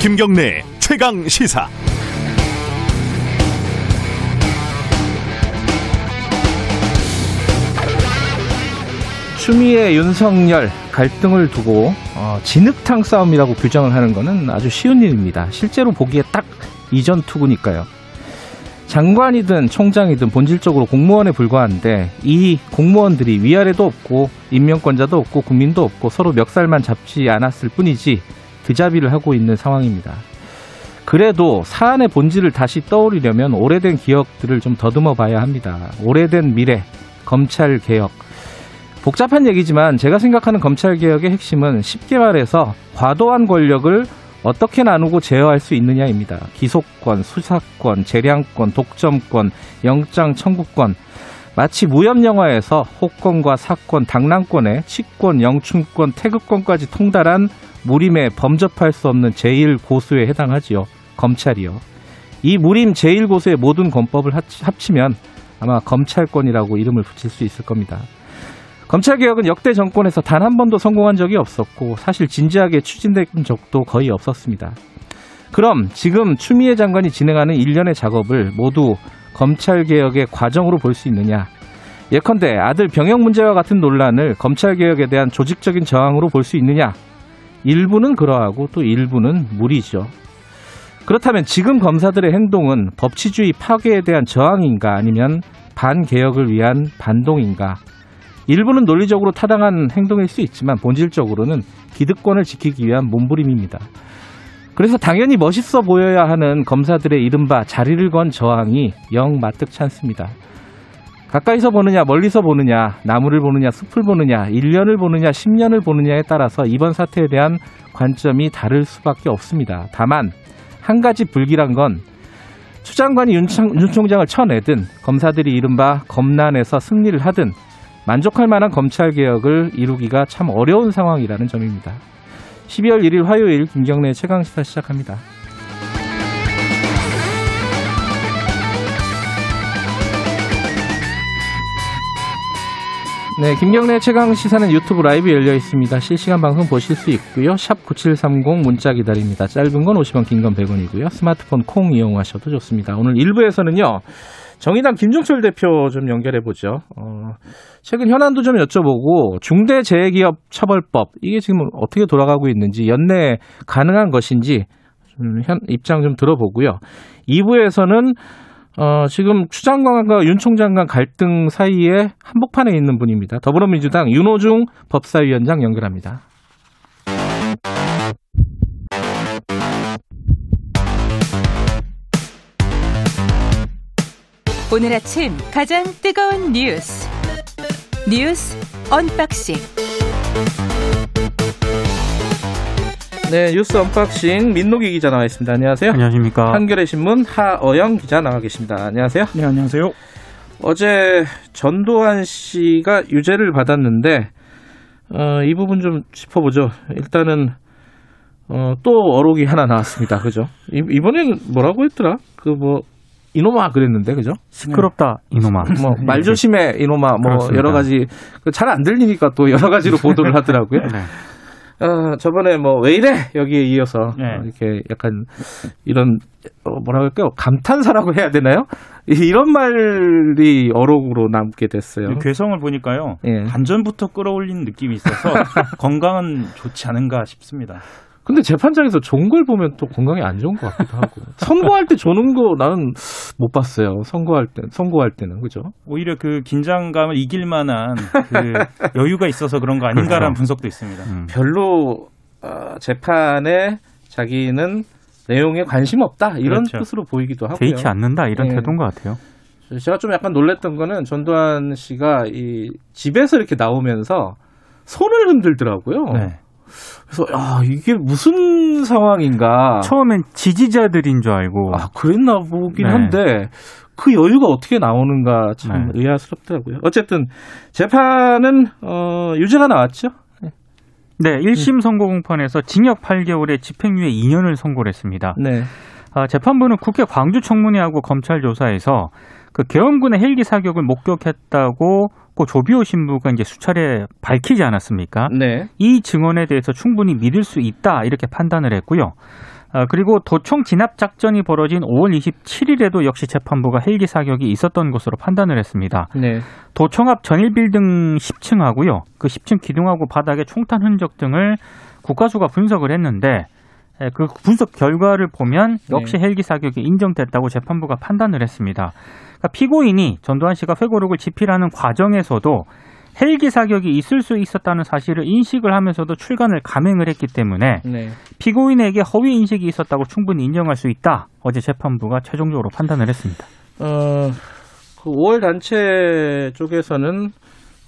김경래 최강 시사. 추미애 윤석열 갈등을 두고 어, 진흙탕 싸움이라고 규정을 하는 것은 아주 쉬운 일입니다. 실제로 보기에 딱 이전 투구니까요. 장관이든 총장이든 본질적으로 공무원에 불과한데 이 공무원들이 위아래도 없고 임명권자도 없고 국민도 없고 서로 멱살만 잡지 않았을 뿐이지 드자비를 하고 있는 상황입니다. 그래도 사안의 본질을 다시 떠올리려면 오래된 기억들을 좀 더듬어 봐야 합니다. 오래된 미래, 검찰 개혁, 복잡한 얘기지만 제가 생각하는 검찰 개혁의 핵심은 쉽게 말해서 과도한 권력을 어떻게 나누고 제어할 수 있느냐입니다. 기소권, 수사권, 재량권, 독점권, 영장 청구권. 마치 무협 영화에서 호권과 사권, 당랑권에 치권, 영춘권, 태극권까지 통달한 무림에 범접할 수 없는 제1고수에 해당하지요. 검찰이요. 이 무림 제1고수의 모든 권법을 합치면 아마 검찰권이라고 이름을 붙일 수 있을 겁니다. 검찰 개혁은 역대 정권에서 단 한 번도 성공한 적이 없었고 사실 진지하게 추진된 적도 거의 없었습니다. 그럼 지금 추미애 장관이 진행하는 일련의 작업을 모두 검찰 개혁의 과정으로 볼 수 있느냐? 예컨대 아들 병역 문제와 같은 논란을 검찰 개혁에 대한 조직적인 저항으로 볼 수 있느냐? 일부는 그러하고 또 일부는 무리죠. 그렇다면 지금 검사들의 행동은 법치주의 파괴에 대한 저항인가 아니면 반개혁을 위한 반동인가? 일부는 논리적으로 타당한 행동일 수 있지만 본질적으로는 기득권을 지키기 위한 몸부림입니다. 그래서 당연히 멋있어 보여야 하는 검사들의 이른바 자리를 건 저항이 영 마뜩치 않습니다. 가까이서 보느냐, 멀리서 보느냐, 나무를 보느냐, 숲을 보느냐, 1년을 보느냐, 10년을 보느냐에 따라서 이번 사태에 대한 관점이 다를 수밖에 없습니다. 다만, 한 가지 불길한 건 추장관이 윤, 윤 총장을 쳐내든 검사들이 이른바 검난에서 승리를 하든 만족할 만한 검찰 개혁을 이루기가 참 어려운 상황이라는 점입니다. 12월 1일 화요일 김경래 최강 시사 시작합니다. 네, 김경래 최강 시사는 유튜브 라이브 열려 있습니다. 실시간 방송 보실 수 있고요. 샵 9730 문자 기다립니다. 짧은 건 50원, 긴 건 100원이고요. 스마트폰 콩 이용하셔도 좋습니다. 오늘 1부에서는요. 정의당 김종철 대표 좀 연결해 보죠. 어, 최근 현안도 좀 여쭤보고 중대재해기업 처벌법 이게 지금 어떻게 돌아가고 있는지 연내 가능한 것인지 좀 현, 입장 좀 들어보고요. 2부에서는 어, 지금 추장관과 윤 총장 간 갈등 사이에 한복판에 있는 분입니다. 더불어민주당 윤호중 법사위원장 연결합니다. 오늘 아침 가장 뜨거운 뉴스 뉴스 unboxing 네 뉴스 unboxing 민동기 기자 나와 있습니다. 안녕하세요. 안녕하십니까. 한겨레 신문 하어영 기자 나와 계십니다. 안녕하세요. 네 안녕하세요. 어제 전두환 씨가 유죄를 받았는데 어, 이 부분 좀 짚어보죠. 일단은 어, 또 어록이 하나 나왔습니다. 그죠? 이번에는 뭐라고 했더라? 그 뭐 이노마 그랬는데 그죠? 시끄럽다 이노마. 뭐 말조심해 이노마 뭐 그렇습니다. 여러 가지 그잘안 들리니까 또 여러 가지로 보도를 하더라고요. 네. 어, 저번에 뭐 왜 이래 여기에 이어서 네. 이렇게 약간 이런 어, 뭐라고 할까요? 감탄사라고 해야 되나요? 이런 말이 어록으로 남게 됐어요. 괴성을 보니까요. 예. 단전부터 끌어올린 느낌이 있어서 건강은 좋지 않은가 싶습니다. 근데 재판장에서 좋은 걸 보면 또 건강에 안 좋은 것 같기도 하고. 선고할 때 조는 거 나는 못 봤어요. 선고할 때, 선고할 때는. 그죠? 오히려 그 긴장감을 이길 만한 그 여유가 있어서 그런 거 아닌가라는 그렇죠. 분석도 있습니다. 음. 별로 어, 재판에 자기는 내용에 관심 없다. 이런 그렇죠. 뜻으로 보이기도 하고요. 개의치 않는다. 이런 네. 태도인 것 같아요. 제가 좀 약간 놀랬던 거는 전두환 씨가 이 집에서 이렇게 나오면서 손을 흔들더라고요. 네. 그래서 야 이게 무슨 상황인가? 처음엔 지지자들인 줄 알고 아 그랬나 보긴 네. 한데 그 여유가 어떻게 나오는가 참 네. 의아스럽더라고요. 어쨌든 재판은 어, 유죄가 나왔죠. 네, 1심 선고 공판에서 징역 8개월에 집행유예 2년을 선고를 했습니다. 네. 아, 재판부는 국회 광주 청문회하고 검찰 조사에서 그 계엄군의 헬기 사격을 목격했다고 고 조비오 신부가 이제 수차례 밝히지 않았습니까? 네. 이 증언에 대해서 충분히 믿을 수 있다 이렇게 판단을 했고요. 어, 그리고 도청 진압 작전이 벌어진 5월 27일에도 역시 재판부가 헬기 사격이 있었던 것으로 판단을 했습니다. 네. 도청 앞 전일 빌딩 10층하고요. 그 10층 기둥하고 바닥에 총탄 흔적 등을 국가수가 분석을 했는데 예, 그 분석 결과를 보면 역시 네. 헬기 사격이 인정됐다고 재판부가 판단을 했습니다. 그러니까 피고인이 전두환 씨가 회고록을 집필하는 과정에서도 헬기 사격이 있을 수 있었다는 사실을 인식을 하면서도 출간을 감행을 했기 때문에 네. 피고인에게 허위 인식이 있었다고 충분히 인정할 수 있다. 어제 재판부가 최종적으로 판단을 했습니다. 어, 그 5월 단체 쪽에서는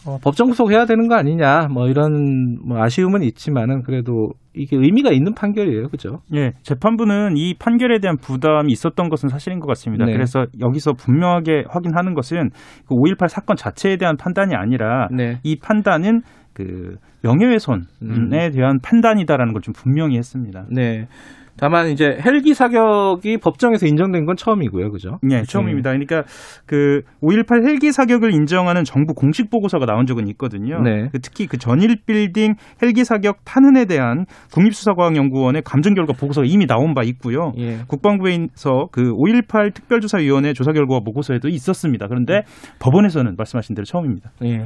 어, 법정 구속해야 되는 거 아니냐 뭐 이런 뭐 아쉬움은 있지만은 그래도 이게 의미가 있는 판결이에요, 그죠? 예, 재판부는 이 판결에 대한 부담이 있었던 것은 사실인 것 같습니다. 네. 그래서 여기서 분명하게 확인하는 것은 그 5.18 사건 자체에 대한 판단이 아니라 네. 이 판단은 그 명예훼손에 음. 대한 판단이다라는 걸 좀 분명히 했습니다. 네. 다만 이제 헬기 사격이 법정에서 인정된 건 처음이고요, 그죠? 네, 처음입니다. 그러니까 그 5.18 헬기 사격을 인정하는 정부 공식 보고서가 나온 적은 있거든요. 네. 그 특히 그 전일 빌딩 헬기 사격 탄흔에 대한 국립수사과학연구원의 감정 결과 보고서가 이미 나온 바 있고요. 예. 국방부에서 그 5.18 특별조사위원회 조사 결과 보고서에도 있었습니다. 그런데 네. 법원에서는 말씀하신 대로 처음입니다. 예.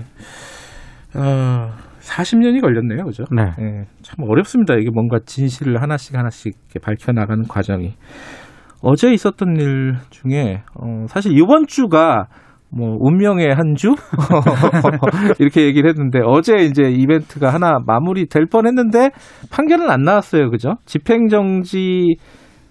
어... 40년이 걸렸네요, 그죠? 네. 네. 참 어렵습니다. 이게 뭔가 진실을 하나씩 하나씩 밝혀나가는 과정이. 어제 있었던 일 중에, 어, 사실 이번 주가 뭐, 운명의 한 주? 이렇게 얘기를 했는데, 어제 이제 이벤트가 하나 마무리 될 뻔 했는데, 판결은 안 나왔어요. 그죠? 집행정지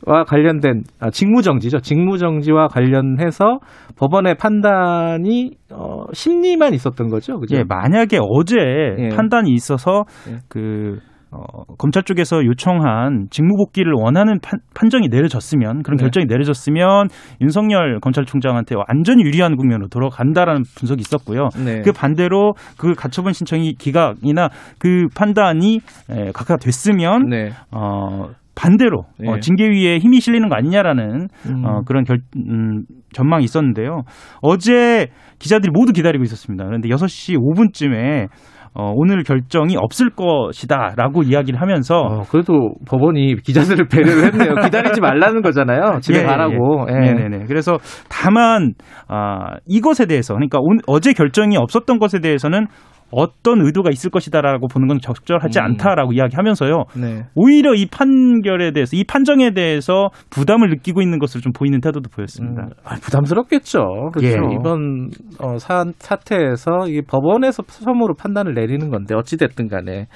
와 관련된 아, 직무정지죠. 직무정지와 관련해서 법원의 판단이 어, 심리만 있었던 거죠. 그죠? 예, 만약에 어제 예. 판단이 있어서 예. 그 어, 검찰 쪽에서 요청한 직무복귀를 원하는 판, 정이 내려졌으면 그런 네. 결정이 내려졌으면 윤석열 검찰총장한테 완전히 유리한 국면으로 돌아간다라는 분석이 있었고요. 네. 그 반대로 그 가처분 신청이 기각이나 그 판단이 에, 각각 됐으면 네. 어, 반대로 네. 어, 징계위에 힘이 실리는 거 아니냐라는 음. 어, 그런 결, 음, 전망이 있었는데요. 어제 기자들이 모두 기다리고 있었습니다. 그런데 6시 5분쯤에 어, 오늘 결정이 없을 것이다라고 이야기를 하면서 어, 그래도 법원이 기자들을 배려를 했네요. 기다리지 말라는 거잖아요. 집에 예, 예 가라고. 예. 예. 네네네. 그래서 다만 아, 이것에 대해서 그러니까 오, 어제 결정이 없었던 것에 대해서는 어떤 의도가 있을 것이다라고 보는 건 적절하지 음. 않다라고 이야기하면서요. 네. 오히려 이 판결에 대해서 이 판정에 대해서 부담을 느끼고 있는 것을 좀 보이는 태도도 보였습니다. 음, 아, 부담스럽겠죠. 그렇죠. 예. 이번 어, 사, 사태에서 이 법원에서 처음으로 판단을 내리는 건데 어찌 됐든 간에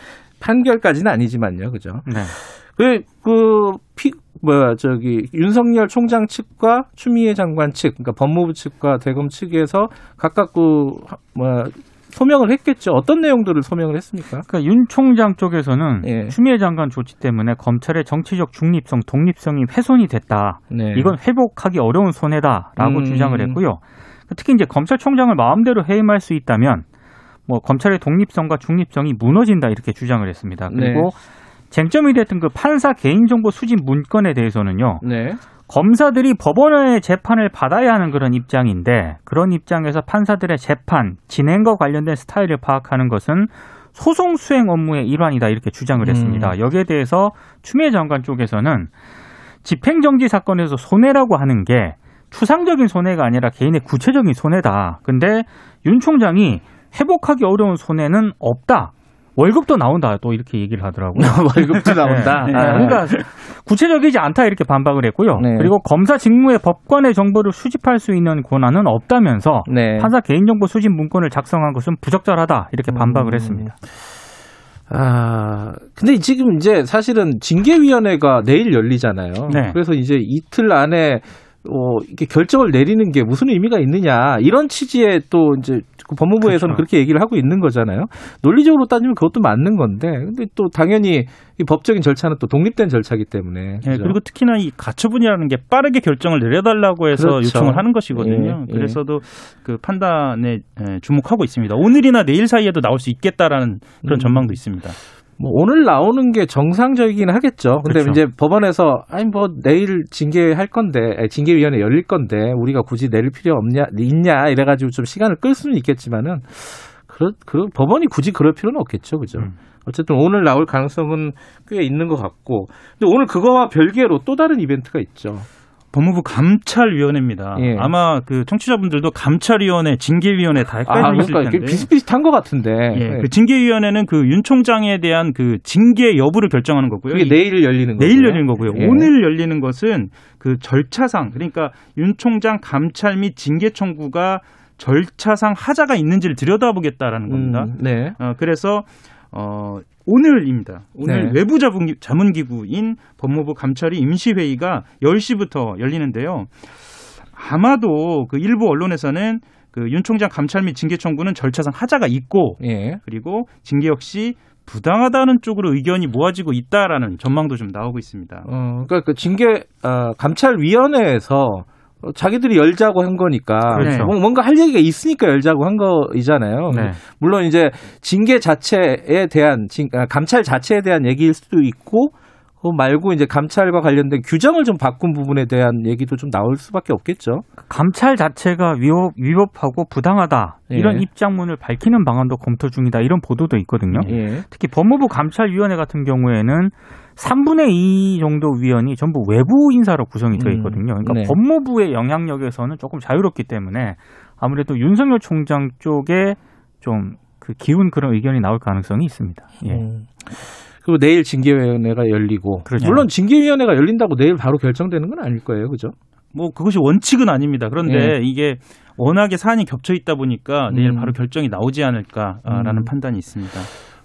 판결까지는 아니지만요. 그죠? 네. 그, 그, 피, 뭐야, 저기, 윤석열 총장 측과 추미애 장관 측, 그러니까 법무부 측과 대검 측에서 각각 그, 뭐야, 소명을 했겠죠. 어떤 내용들을 소명을 했습니까? 그러니까 윤 총장 쪽에서는 예. 추미애 장관 조치 때문에 검찰의 정치적 중립성, 독립성이 훼손이 됐다. 네. 이건 회복하기 어려운 손해다라고 음. 주장을 했고요. 특히 이제 검찰총장을 마음대로 해임할 수 있다면 뭐 검찰의 독립성과 중립성이 무너진다 이렇게 주장을 했습니다. 그리고 네. 쟁점이 됐던 그 판사 개인정보 수집 문건에 대해서는요. 네. 검사들이 법원의 재판을 받아야 하는 그런 입장인데 그런 입장에서 판사들의 재판 진행과 관련된 스타일을 파악하는 것은 소송 수행 업무의 일환이다 이렇게 주장을 음. 했습니다. 여기에 대해서 추미애 장관 쪽에서는 집행정지 사건에서 손해라고 하는 게 추상적인 손해가 아니라 개인의 구체적인 손해다. 근데 윤 총장이 회복하기 어려운 손해는 없다. 월급도 나온다 또 이렇게 얘기를 하더라고요. 월급도 나온다. 네. 네. 아. 그러니까 구체적이지 않다 이렇게 반박을 했고요. 네. 그리고 검사 직무에 법관의 정보를 수집할 수 있는 권한은 없다면서 네. 판사 개인정보 수집 문건을 작성한 것은 부적절하다 이렇게 반박을 음. 했습니다. 아, 근데 지금 이제 사실은 징계위원회가 내일 열리잖아요. 네. 그래서 이제 이틀 안에 어, 이렇게 결정을 내리는 게 무슨 의미가 있느냐 이런 취지의 또 이제 그 법무부에서는 그렇죠. 그렇게 얘기를 하고 있는 거잖아요. 논리적으로 따지면 그것도 맞는 건데, 근데 또 당연히 이 법적인 절차는 또 독립된 절차이기 때문에. 네, 그리고 특히나 이 가처분이라는 게 빠르게 결정을 내려달라고 해서 그렇죠. 요청을 하는 것이거든요. 예, 예. 그래서도 그 판단에 주목하고 있습니다. 오늘이나 내일 사이에도 나올 수 있겠다라는 그런 음. 전망도 있습니다. 뭐 오늘 나오는 게 정상적이긴 하겠죠. 근데 그렇죠. 이제 법원에서 아니 뭐 내일 징계할 건데 징계위원회 열릴 건데 우리가 굳이 내릴 필요 없냐 있냐 이래가지고 좀 시간을 끌 수는 있겠지만은 그러, 그러, 법원이 굳이 그럴 필요는 없겠죠, 그죠? 음. 어쨌든 오늘 나올 가능성은 꽤 있는 것 같고, 근데 오늘 그거와 별개로 또 다른 이벤트가 있죠. 법무부 감찰위원회입니다. 예. 아마 그 청취자분들도 감찰위원회, 징계위원회 다 헷갈리실 아, 그러니까 텐데 비슷비슷한 것 같은데. 예. 예. 그 징계위원회는 그 윤 총장에 대한 그 징계 여부를 결정하는 거고요. 그게 내일 열리는 거예요. 내일 열리는 거고요. 예. 오늘 열리는 것은 그 절차상 그러니까 윤 총장 감찰 및 징계 청구가 절차상 하자가 있는지를 들여다보겠다라는 겁니다. 음, 네. 어, 그래서 어, 오늘입니다. 오늘 네. 외부 자문기구인 법무부 감찰위 임시회의가 10시부터 열리는데요. 아마도 그 일부 언론에서는 그 윤 총장 감찰 및 징계 청구는 절차상 하자가 있고 예. 그리고 징계 역시 부당하다는 쪽으로 의견이 모아지고 있다라는 전망도 좀 나오고 있습니다. 어, 그러니까 그 징계 어, 감찰위원회에서 어, 자기들이 열자고 한 거니까 그렇죠. 뭔가 할 얘기가 있으니까 열자고 한 거이잖아요. 네. 물론 이제 징계 자체에 대한 아, 감찰 자체에 대한 얘기일 수도 있고 그 말고 이제 감찰과 관련된 규정을 좀 바꾼 부분에 대한 얘기도 좀 나올 수밖에 없겠죠. 감찰 자체가 위법, 위법하고 부당하다 이런 예. 입장문을 밝히는 방안도 검토 중이다 이런 보도도 있거든요. 예. 특히 법무부 감찰위원회 같은 경우에는 3분의 2 정도 위원이 전부 외부 인사로 구성이 되어 음, 있거든요. 그러니까 네. 법무부의 영향력에서는 조금 자유롭기 때문에 아무래도 윤석열 총장 쪽에 좀 그 기운 그런 의견이 나올 가능성이 있습니다. 예. 음. 그리고 내일 징계위원회가 열리고 그렇죠. 물론 징계위원회가 열린다고 내일 바로 결정되는 건 아닐 거예요, 그죠? 뭐 그것이 원칙은 아닙니다. 그런데 예. 이게 워낙에 사안이 겹쳐 있다 보니까 내일 음. 바로 결정이 나오지 않을까라는 음. 판단이 있습니다.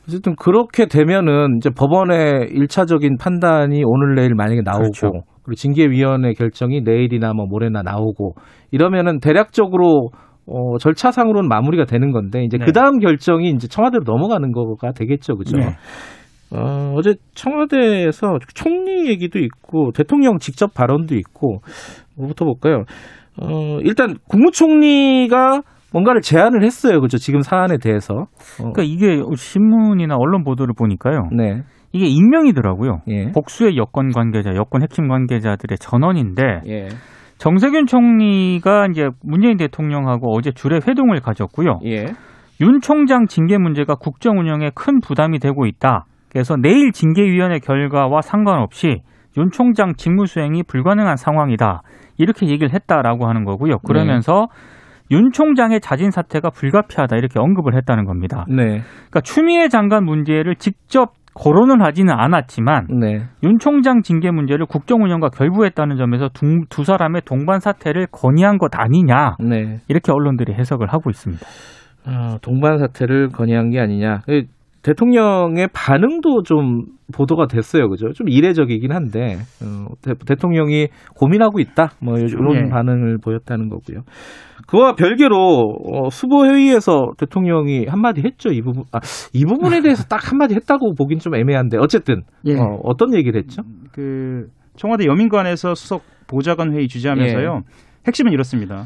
어쨌든 그렇게 되면은 이제 법원의 일차적인 판단이 오늘 내일 만약에 나오고 그렇죠. 그리고 징계위원회 결정이 내일이나 뭐 모레나 나오고 이러면은 대략적으로 어, 절차상으로는 마무리가 되는 건데 이제 네. 그 다음 결정이 이제 청와대로 넘어가는 거가 되겠죠, 그죠? 네. 어, 어제 청와대에서 총리 얘기도 있고 대통령 직접 발언도 있고 뭐부터 볼까요? 어, 일단 국무총리가 뭔가를 제안을 했어요. 그죠? 지금 사안에 대해서. 어. 그러니까 이게 신문이나 언론 보도를 보니까요. 네. 이게 익명이더라고요. 예. 복수의 여권 관계자, 여권 핵심 관계자들의 전원인데 예. 정세균 총리가 이제 문재인 대통령하고 어제 주례 회동을 가졌고요. 예. 윤 총장 징계 문제가 국정 운영에 큰 부담이 되고 있다. 그래서 내일 징계위원회 결과와 상관없이 윤 총장 직무 수행이 불가능한 상황이다. 이렇게 얘기를 했다라고 하는 거고요. 그러면서 네. 윤 총장의 자진 사퇴가 불가피하다 이렇게 언급을 했다는 겁니다. 네. 그러니까 추미애 장관 문제를 직접 거론을 하지는 않았지만 네. 윤 총장 징계 문제를 국정 운영과 결부했다는 점에서 두, 두 사람의 동반 사퇴를 건의한 것 아니냐 네. 이렇게 언론들이 해석을 하고 있습니다. 어, 동반 사퇴를 건의한 게 아니냐. 그 대통령의 반응도 좀 보도가 됐어요, 그죠? 좀 이례적이긴 한데 어, 대, 통령이 고민하고 있다, 뭐 이런 네. 반응을 보였다는 거고요. 그와 별개로 어, 수보 회의에서 대통령이 한마디 했죠, 이 부분. 아, 이 부분에 대해서 딱 한마디 했다고 보긴 좀 애매한데 어쨌든 예. 어, 어떤 얘기를 했죠? 그 청와대 여민관에서 수석 보좌관 회의 주재하면서요. 예. 핵심은 이렇습니다.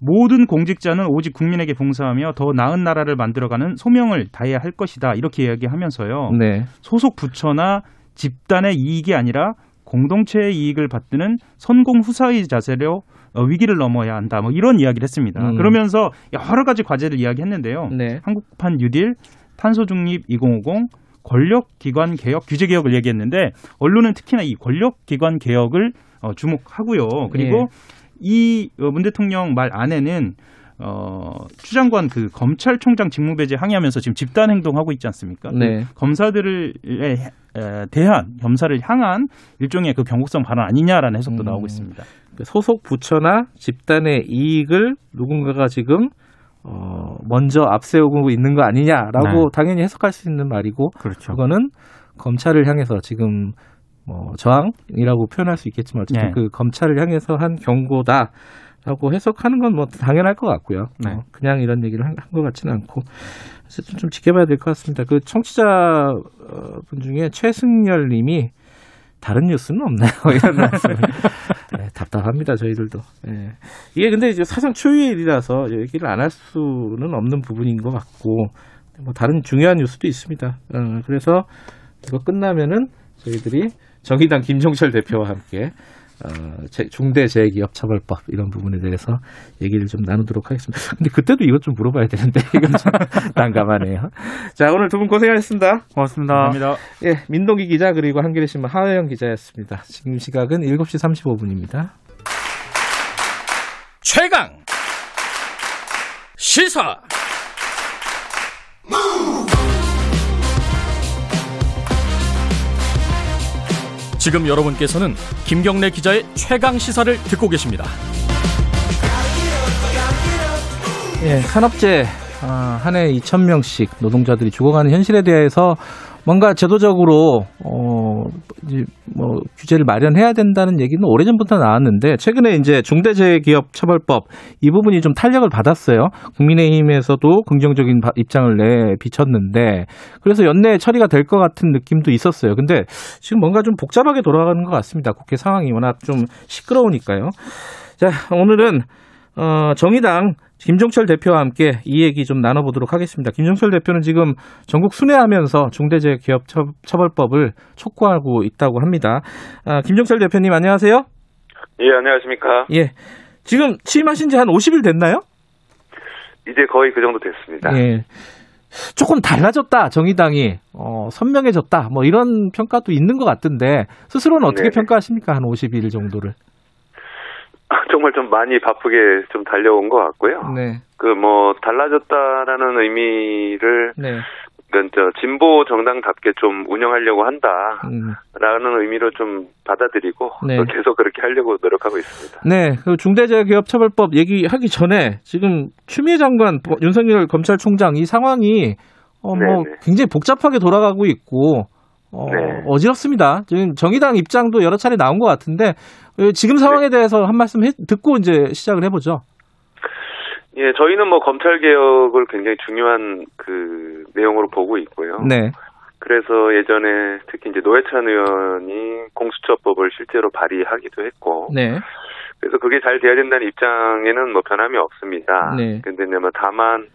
모든 공직자는 오직 국민에게 봉사하며 더 나은 나라를 만들어가는 소명을 다해야 할 것이다. 이렇게 이야기하면서요. 네. 소속 부처나 집단의 이익이 아니라 공동체의 이익을 받드는 선공 후사의 자세로 어, 위기를 넘어야 한다. 뭐 이런 이야기를 했습니다. 음. 그러면서 여러 가지 과제를 이야기했는데요. 네. 한국판 뉴딜, 탄소 중립 2050, 권력 기관 개혁, 규제 개혁을 얘기했는데 언론은 특히나 이 권력 기관 개혁을 어, 주목하고요. 그리고 네. 이 문 대통령 말 안에는 어, 추 장관 그 검찰총장 직무배제 항의하면서 지금 집단 행동하고 있지 않습니까? 그 네. 그 검사들을 에, 대한 검사를 향한 일종의 그 경고성 발언 아니냐라는 해석도 음, 나오고 있습니다. 그 소속 부처나 집단의 이익을 누군가가 지금 어, 먼저 앞세우고 있는 거 아니냐라고 네. 당연히 해석할 수 있는 말이고 그렇죠. 그거는 검찰을 향해서 지금 뭐 저항이라고 표현할 수 있겠지만 어쨌든 네. 그 검찰을 향해서 한 경고다. 라고 해석하는 건 뭐 당연할 것 같고요. 네. 어, 그냥 이런 얘기를 한 것 같지는 않고 어쨌든 좀 지켜봐야 될 것 같습니다. 그 청취자 어, 분 중에 최승열 님이 다른 뉴스는 없나요? 이런 말씀. 네, 답답합니다, 저희들도. 네. 이게 근데 이제 사상 초유의 일이라서 얘기를 안 할 수는 없는 부분인 것 같고, 뭐 다른 중요한 뉴스도 있습니다. 어, 그래서 이거 끝나면은 저희들이 정의당 김종철 대표와 함께 어, 중대재해기업처벌법 이런 부분에 대해서 얘기를 좀 나누도록 하겠습니다. 근데 그때도 이것 좀 물어봐야 되는데 이건 좀 난감하네요. 자 오늘 두 분 고생하셨습니다. 고맙습니다. 감사합니다. 예, 민동기 기자 그리고 한겨레 신문 하혜영 기자였습니다. 지금 시각은 7시 35분입니다. 최강 시사 지금 여러분께서는 김경래 기자의 최강 시사를 듣고 계십니다. 예, 산업재 아, 한해 2,000명씩 노동자들이 죽어가는 현실에 대해서 뭔가 제도적으로 어, 뭐 규제를 마련해야 된다는 얘기는 오래전부터 나왔는데 최근에 이제 중대재해기업처벌법 이 부분이 좀 탄력을 받았어요. 국민의힘에서도 긍정적인 입장을 내 비쳤는데 그래서 연내 처리가 될 것 같은 느낌도 있었어요. 근데 지금 뭔가 좀 복잡하게 돌아가는 것 같습니다. 국회 상황이 워낙 좀 시끄러우니까요. 자, 오늘은 어, 정의당 김종철 대표와 함께 이 얘기 좀 나눠보도록 하겠습니다. 김종철 대표는 지금 전국 순회하면서 중대재해기업처벌법을 촉구하고 있다고 합니다. 아, 김종철 대표님 안녕하세요. 예, 안녕하십니까. 예. 지금 취임하신 지 한 50일 됐나요? 이제 거의 그 정도 됐습니다. 예. 조금 달라졌다, 정의당이. 어, 선명해졌다. 뭐 이런 평가도 있는 것 같은데, 스스로는 어떻게 네 평가하십니까? 한 50일 정도를. 정말 좀 많이 바쁘게 좀 달려온 것 같고요. 네. 그 뭐 달라졌다라는 의미를 네. 그러니까 진보 정당답게 좀 운영하려고 한다라는 음. 의미로 좀 받아들이고 네. 계속 그렇게 하려고 노력하고 있습니다. 네, 그 중대재해기업처벌법 얘기하기 전에 지금 추미애 장관, 윤석열 검찰총장 이 상황이 어, 뭐 굉장히 복잡하게 돌아가고 있고 어, 네. 어지럽습니다. 지금 정의당 입장도 여러 차례 나온 것 같은데 지금 상황에 네. 대해서 한 말씀 해, 듣고 이제 시작을 해보죠. 예, 저희는 뭐 검찰 개혁을 굉장히 중요한 그 내용으로 보고 있고요. 네. 그래서 예전에 특히 이제 노회찬 의원이 공수처법을 실제로 발의하기도 했고, 네. 그래서 그게 잘 돼야 된다는 입장에는 뭐 변함이 없습니다. 네. 근데 뭐 다만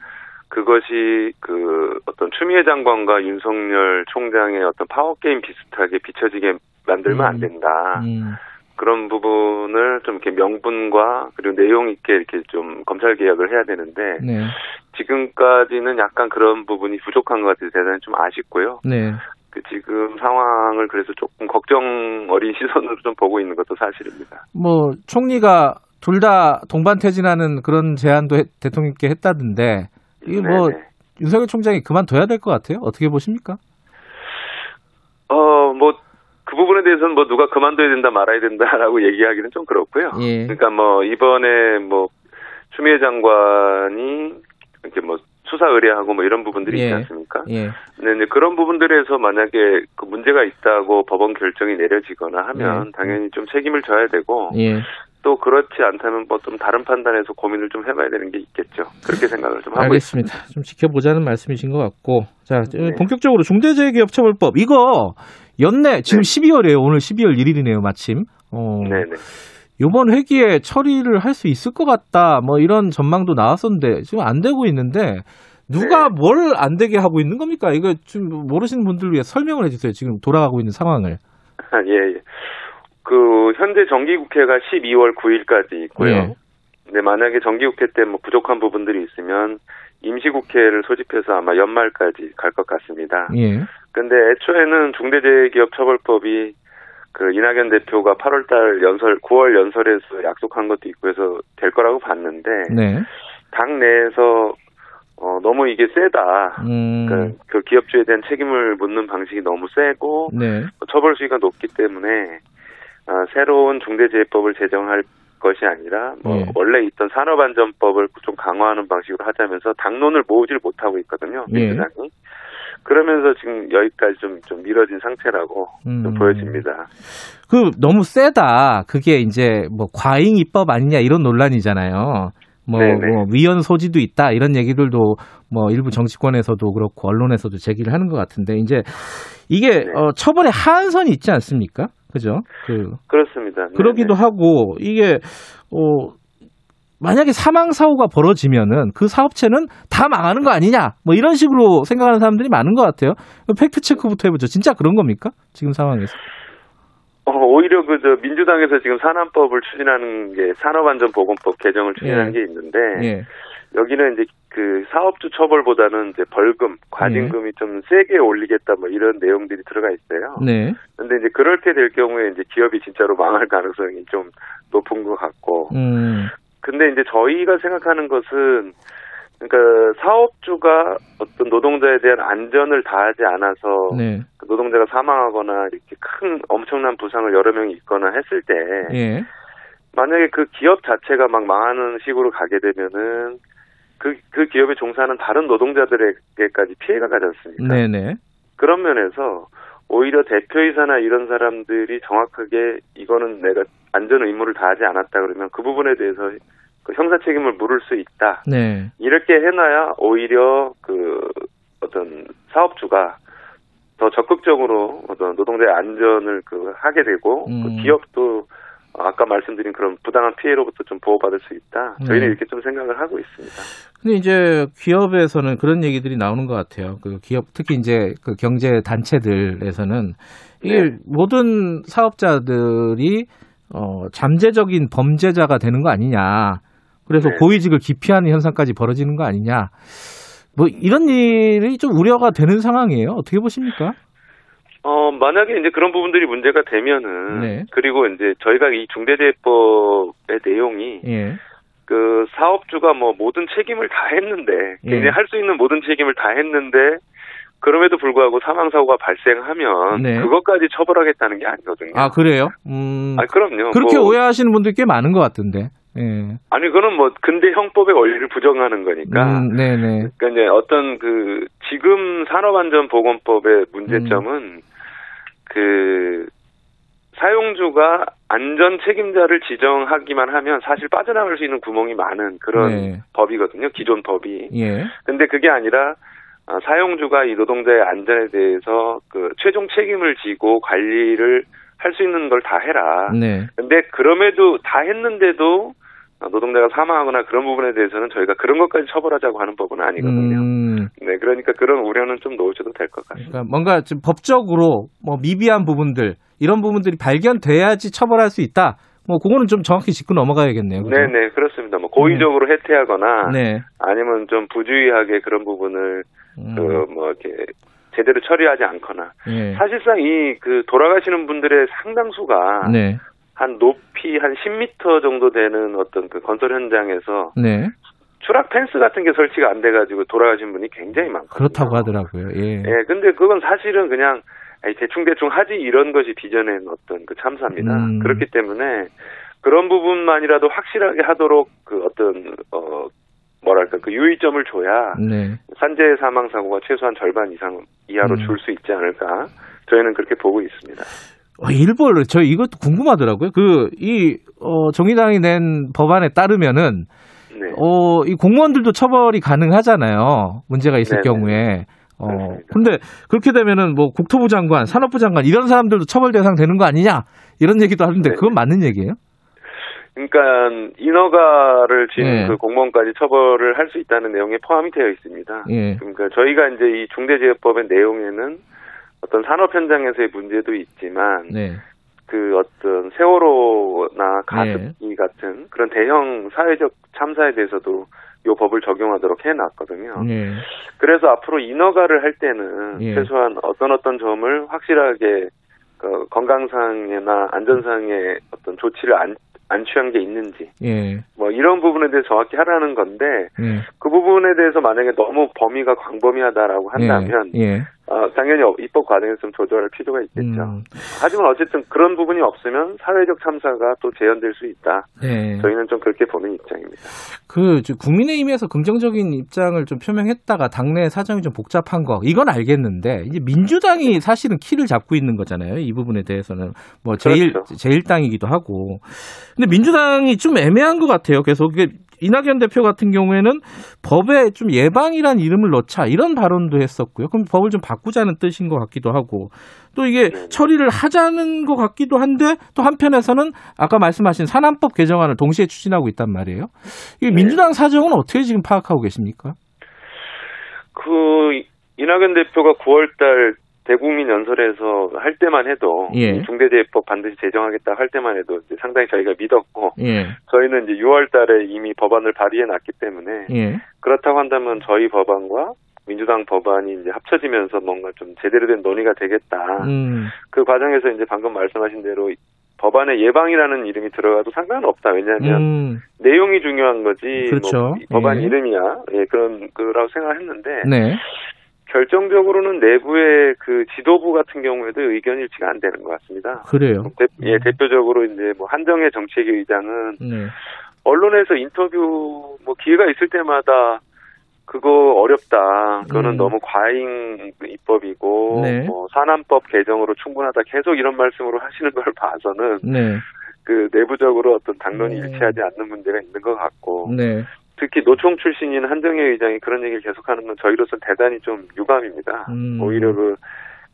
그것이 그 어떤 추미애 장관과 윤석열 총장의 어떤 파워 게임 비슷하게 비춰지게 만들면 음. 안 된다. 음. 그런 부분을 좀 이렇게 명분과 그리고 내용 있게 이렇게 좀 검찰 개혁을 해야 되는데 네. 지금까지는 약간 그런 부분이 부족한 것 같아서 대단히 좀 아쉽고요. 네. 그 지금 상황을 그래서 조금 걱정 어린 시선으로 좀 보고 있는 것도 사실입니다. 뭐 총리가 둘 다 동반 퇴진하는 그런 제안도 해, 대통령께 했다던데 이게 뭐 네네. 윤석열 총장이 그만둬야 될 것 같아요. 어떻게 보십니까? 어, 뭐, 그 부분에 대해서는 뭐 누가 그만둬야 된다 말아야 된다라고 얘기하기는 좀 그렇고요. 예. 그러니까 뭐 이번에 뭐 추미애 장관이 이렇게 뭐 수사 의뢰하고 뭐 이런 부분들이 예. 있지 않습니까? 예. 네, 네, 그런 부분들에서 만약에 그 문제가 있다고 법원 결정이 내려지거나 하면 예. 당연히 좀 책임을 져야 되고 예. 또 그렇지 않다면 뭐 좀 다른 판단에서 고민을 좀 해봐야 되는 게 있겠죠. 그렇게 생각을 좀 하고 알겠습니다. 있습니다. 좀 지켜보자는 말씀이신 것 같고 자 네. 본격적으로 중대재해기업처벌법 이거 연내 지금 네. 12월이에요. 오늘 12월 1일이네요. 마침. 어, 네네. 이번 회기에 처리를 할 수 있을 것 같다. 뭐 이런 전망도 나왔었는데 지금 안 되고 있는데 누가 네. 뭘안 되게 하고 있는 겁니까? 이거 좀 모르시는 분들 위해 설명을 해주세요. 지금 돌아가고 있는 상황을. 아, 예, 예. 그 현재 정기국회가 12월 9일까지 있고요. 네. 근데 만약에 정기국회 때 뭐 부족한 부분들이 있으면 임시국회를 소집해서 아마 연말까지 갈 것 같습니다. 예. 근데 애초에는 중대재해기업처벌법이 그 이낙연 대표가 8월달 연설, 9월 연설에서 약속한 것도 있고 해서 될 거라고 봤는데 네. 당 내에서 어, 너무 이게 세다. 음. 그, 그 기업주에 대한 책임을 묻는 방식이 너무 세고 네. 처벌 수위가 높기 때문에 어, 새로운 중대재해법을 제정할 것이 아니라 뭐 예. 원래 있던 산업안전법을 좀 강화하는 방식으로 하자면서 당론을 모으질 못하고 있거든요. 예. 민주당이. 예. 그러면서 지금 여기까지 좀, 좀 미뤄진 상태라고 음. 좀 보여집니다. 그 너무 세다. 그게 이제 뭐 과잉 입법 아니냐 이런 논란이잖아요. 뭐, 뭐, 위헌 소지도 있다 이런 얘기들도 뭐 일부 정치권에서도 그렇고 언론에서도 제기를 하는 것 같은데 이제 이게 어, 처벌의 하한선이 있지 않습니까? 그죠? 그 그렇습니다. 그러기도 하고 이게 어 만약에 사망 사고가 벌어지면은 그 사업체는 다 망하는 거 아니냐? 뭐 이런 식으로 생각하는 사람들이 많은 것 같아요. 팩트 체크부터 해보죠. 진짜 그런 겁니까? 지금 상황에서? 어, 오히려 그 저 민주당에서 지금 산안법을 추진하는 게 산업안전보건법 개정을 추진하는 예. 게 있는데 예. 여기는 이제 그 사업주 처벌보다는 이제 벌금, 과징금이 네. 좀 세게 올리겠다 뭐 이런 내용들이 들어가 있어요. 네. 근데 이제 그렇게 될 경우에 이제 기업이 진짜로 망할 가능성이 좀 높은 것 같고. 음. 근데 이제 저희가 생각하는 것은 그러니까 사업주가 어떤 노동자에 대한 안전을 다하지 않아서 네. 그 노동자가 사망하거나 이렇게 큰 엄청난 부상을 여러 명이 있거나 했을 때 예. 만약에 그 기업 자체가 막 망하는 식으로 가게 되면은 그, 그 기업에 종사하는 다른 노동자들에게까지 피해가 가지 않습니까? 네네. 그런 면에서 오히려 대표이사나 이런 사람들이 정확하게 이거는 내가 안전 의무를 다하지 않았다 그러면 그 부분에 대해서 그 형사 책임을 물을 수 있다. 네. 이렇게 해놔야 오히려 그 어떤 사업주가 더 적극적으로 어떤 노동자의 안전을 그 하게 되고 그 음. 그 기업도 아까 말씀드린 그런 부당한 피해로부터 좀 보호받을 수 있다. 저희는 네. 이렇게 좀 생각을 하고 있습니다. 근데 이제 기업에서는 그런 얘기들이 나오는 것 같아요. 그 기업 특히 이제 그 경제 단체들에서는 이게 네. 모든 사업자들이 어 잠재적인 범죄자가 되는 거 아니냐. 그래서 네. 고위직을 기피하는 현상까지 벌어지는 거 아니냐. 뭐 이런 일이 좀 우려가 되는 상황이에요. 어떻게 보십니까? 어, 만약에 이제 그런 부분들이 문제가 되면은, 네. 그리고 이제 저희가 이 중대재해법의 내용이, 예. 그 사업주가 뭐 모든 책임을 다 했는데, 예. 굉장히 할수 있는 모든 책임을 다 했는데, 그럼에도 불구하고 사망 사고가 발생하면, 네. 그것까지 처벌하겠다는 게 아니거든요. 아, 그래요? 음. 아, 그럼요. 그렇게 뭐, 오해하시는 분들 꽤 많은 것 같은데. 예. 아니 그거는 뭐 근대 형법의 원리를 부정하는 거니까. 음, 네네. 그러니까 이제 어떤 그 지금 산업안전보건법의 문제점은 음. 그 사용주가 안전 책임자를 지정하기만 하면 사실 빠져나갈 수 있는 구멍이 많은 그런 네. 법이거든요. 기존 법이. 예. 근데 그게 아니라 아, 사용주가 이 노동자의 안전에 대해서 그 최종 책임을 지고 관리를 할 수 있는 걸 다 해라. 네. 근데 그럼에도 다 했는데도 노동자가 사망하거나 그런 부분에 대해서는 저희가 그런 것까지 처벌하자고 하는 법은 아니거든요. 음. 네, 그러니까 그런 우려는 좀 놓으셔도 될 것 같습니다. 그러니까 뭔가 좀 법적으로 뭐 미비한 부분들 이런 부분들이 발견돼야지 처벌할 수 있다. 뭐 그거는 좀 정확히 짚고 넘어가야겠네요. 그죠? 네네 그렇습니다. 뭐 고의적으로 네. 해태하거나 네. 아니면 좀 부주의하게 그런 부분을 음. 그뭐 이렇게 제대로 처리하지 않거나 네. 사실상 이 그 돌아가시는 분들의 상당수가 네. 한 높이 한 10m 정도 되는 어떤 그 건설 현장에서 네. 추락 펜스 같은 게 설치가 안 돼가지고 돌아가신 분이 굉장히 많거든요. 그렇다고 하더라고요. 예. 예, 근데 그건 사실은 그냥 대충 대충 하지 이런 것이 빚어낸 어떤 그 참사입니다. 음. 그렇기 때문에 그런 부분만이라도 확실하게 하도록 그 어떤 어 뭐랄까 그 유의점을 줘야 네. 산재 사망 사고가 최소한 절반 이상 이하로 음. 줄수 있지 않을까 저희는 그렇게 보고 있습니다. 어, 일벌 저 이것도 궁금하더라고요. 그 이 어, 정의당이 낸 법안에 따르면은 네. 어, 이 공무원들도 처벌이 가능하잖아요. 문제가 있을 네네. 경우에. 어, 근데 그렇게 되면은 뭐 국토부 장관, 산업부 장관 이런 사람들도 처벌 대상 되는 거 아니냐? 이런 얘기도 하는데 네. 그건 맞는 얘기예요? 그러니까 인허가를 진 네. 그 공무원까지 처벌을 할 수 있다는 내용에 포함이 되어 있습니다. 네. 그러니까 저희가 이제 이 중대재해법의 내용에는 어떤 산업 현장에서의 문제도 있지만 네. 그 어떤 세월호나 가습기 네. 같은 그런 대형 사회적 참사에 대해서도 요 법을 적용하도록 해놨거든요. 네. 그래서 앞으로 인허가를 할 때는 예. 최소한 어떤 어떤 점을 확실하게 그 건강상이나 안전상의 어떤 조치를 안, 안 취한 게 있는지 예. 뭐 이런 부분에 대해서 정확히 하라는 건데 예. 그 부분에 대해서 만약에 너무 범위가 광범위하다라고 한다면 예. 예. 어, 당연히 입법 과정에서 좀 조절할 필요가 있겠죠. 음. 하지만 어쨌든 그런 부분이 없으면 사회적 참사가 또 재현될 수 있다. 네. 저희는 좀 그렇게 보는 입장입니다. 그 국민의힘에서 긍정적인 입장을 좀 표명했다가 당내 사정이 좀 복잡한 거 이건 알겠는데 이제 민주당이 사실은 키를 잡고 있는 거잖아요. 이 부분에 대해서는 뭐 제일 그렇죠. 제일당이기도 하고. 근데 민주당이 좀 애매한 것 같아요. 계속 이 낙연 대표 같은 경우에는 법에 좀 예방이란 이름을 넣자 이런 발언도 했었고요. 그럼 법을 좀 바꾸자는 뜻인 것 같기도 하고 또 이게 네. 처리를 하자는 것 같기도 한데 또 한편에서는 아까 말씀하신 산안법 개정안을 동시에 추진하고 있단 말이에요. 이 네. 민주당 사정은 어떻게 지금 파악하고 계십니까? 그 이낙연 대표가 9월달 대국민 연설에서 할 때만 해도 예. 중대재해법 반드시 제정하겠다 할 때만 해도 상당히 저희가 믿었고 예. 저희는 이제 6월달에 이미 법안을 발의해 놨기 때문에 예. 그렇다고 한다면 저희 법안과 민주당 법안이 이제 합쳐지면서 뭔가 좀 제대로 된 논의가 되겠다. 음. 그 과정에서 이제 방금 말씀하신 대로 법안에 예방이라는 이름이 들어가도 상관은 없다. 왜냐하면 음. 내용이 중요한 거지. 뭐 그렇죠. 뭐 법안 예. 이름이야. 예, 그런 거라고 생각했는데 네. 결정적으로는 내부의 그 지도부 같은 경우에도 의견 일치가 안 되는 것 같습니다. 그래요. 대, 예, 음. 대표적으로 이제 뭐 한정혜 정책위 의장은 네. 언론에서 인터뷰 뭐 기회가 있을 때마다 그거 어렵다. 그거는 음. 너무 과잉 입법이고 네. 뭐 산안법 개정으로 충분하다. 계속 이런 말씀으로 하시는 걸 봐서는 네. 그 내부적으로 어떤 당론이 네. 일치하지 않는 문제가 있는 것 같고 네. 특히 노총 출신인 한정혜 의장이 그런 얘기를 계속하는 건 저희로서는 대단히 좀 유감입니다. 음. 오히려 그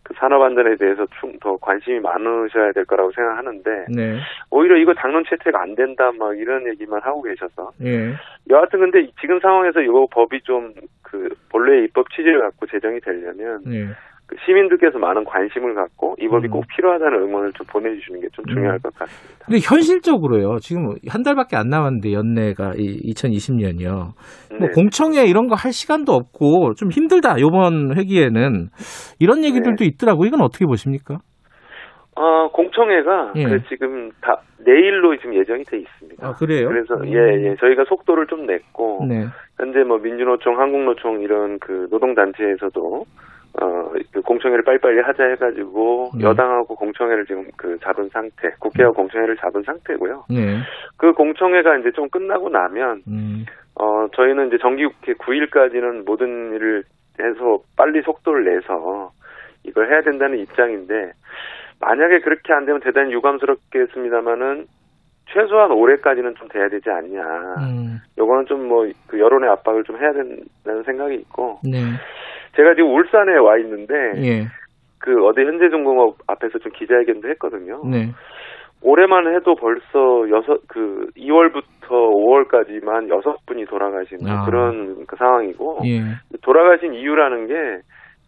그 산업 안전에 대해서 더 관심이 많으셔야 될 거라고 생각하는데 네. 오히려 이거 당론 채택 안 된다 막 이런 얘기만 하고 계셔서 예. 여하튼 근데 지금 상황에서 이거 법이 좀 그 본래 입법 취지를 갖고 제정이 되려면 예. 그 시민들께서 많은 관심을 갖고 이 법이 음. 꼭 필요하다는 응원을 좀 보내주시는 게 좀 중요할 음. 것 같습니다. 근데 현실적으로요, 지금 한 달밖에 안 남았는데 연내가 이 2020년이요. 뭐 네. 뭐 공청회 이런 거 할 시간도 없고 좀 힘들다 이번 회기에는 이런 얘기들도 네. 있더라고. 이건 어떻게 보십니까? 어, 공청회가 예. 그 지금 다 내일로 지금 예정이 돼 있습니다. 아, 그래요? 그래서 음. 예, 예. 저희가 속도를 좀 냈고 네. 현재 뭐 민주노총, 한국노총 이런 그 노동 단체에서도 어, 그 공청회를 빨리빨리 하자 해가지고 네. 여당하고 공청회를 지금 그 잡은 상태, 국회와 음. 공청회를 잡은 상태고요. 네. 그 공청회가 이제 좀 끝나고 나면 음. 어, 저희는 이제 정기국회 9일까지는 모든 일을 해서 빨리 속도를 내서 이걸 해야 된다는 입장인데 만약에 그렇게 안 되면 대단히 유감스럽겠습니다만은 최소한 올해까지는 좀 돼야 되지 않냐. 음. 요거는 좀 뭐 그 여론의 압박을 좀 해야 된다는 생각이 있고. 네. 제가 지금 울산에 와 있는데 예. 그 어디 현대중공업 앞에서 좀 기자회견도 했거든요. 네. 올해만 해도 벌써 여섯 그 2월부터 5월까지만 여섯 분이 돌아가신 아. 그런 그 상황이고 예. 돌아가신 이유라는 게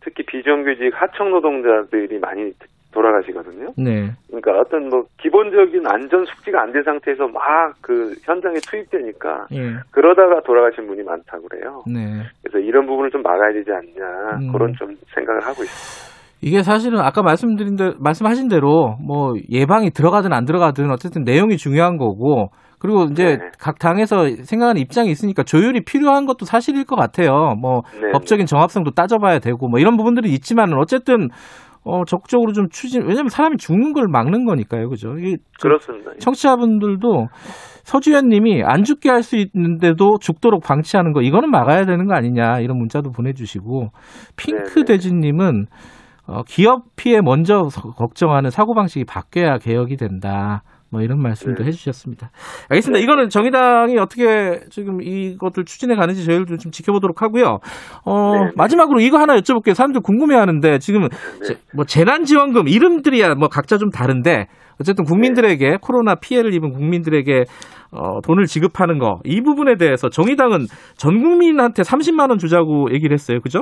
특히 비정규직 하청 노동자들이 많이 돌아가시거든요. 네. 그러니까 어떤 뭐 기본적인 안전 숙지가 안 된 상태에서 막 그 현장에 투입되니까 예. 그러다가 돌아가신 분이 많다고 그래요. 네. 그래서 이런 부분을 좀 막아야 되지 않냐 음. 그런 좀 생각을 하고 있습니다. 이게 사실은 아까 말씀드린 대 말씀하신 대로 뭐 예방이 들어가든 안 들어가든 어쨌든 내용이 중요한 거고 그리고 이제 네. 각 당에서 생각하는 입장이 있으니까 조율이 필요한 것도 사실일 것 같아요. 뭐 네. 법적인 정합성도 따져봐야 되고 뭐 이런 부분들이 있지만은 어쨌든 어, 적극적으로 좀 추진, 왜냐면 사람이 죽는 걸 막는 거니까요. 그죠? 이게 그렇습니다. 청취자분들도 서주현 님이 안 죽게 할 수 있는데도 죽도록 방치하는 거, 이거는 막아야 되는 거 아니냐, 이런 문자도 보내주시고, 핑크 대진 님은 어, 기업 피해 먼저 걱정하는 사고방식이 바뀌어야 개혁이 된다. 뭐 이런 말씀도 네. 해주셨습니다. 알겠습니다. 네. 이거는 정의당이 어떻게 지금 이것들 추진해 가는지 저희도 좀 지켜보도록 하고요. 어, 네. 마지막으로 이거 하나 여쭤볼게요. 사람들 궁금해하는데 지금 네. 뭐 재난지원금 이름들이야 뭐 각자 좀 다른데 어쨌든 국민들에게 네. 코로나 피해를 입은 국민들에게 어, 돈을 지급하는 거 이 부분에 대해서 정의당은 전 국민한테 30만 원 주자고 얘기를 했어요. 그죠?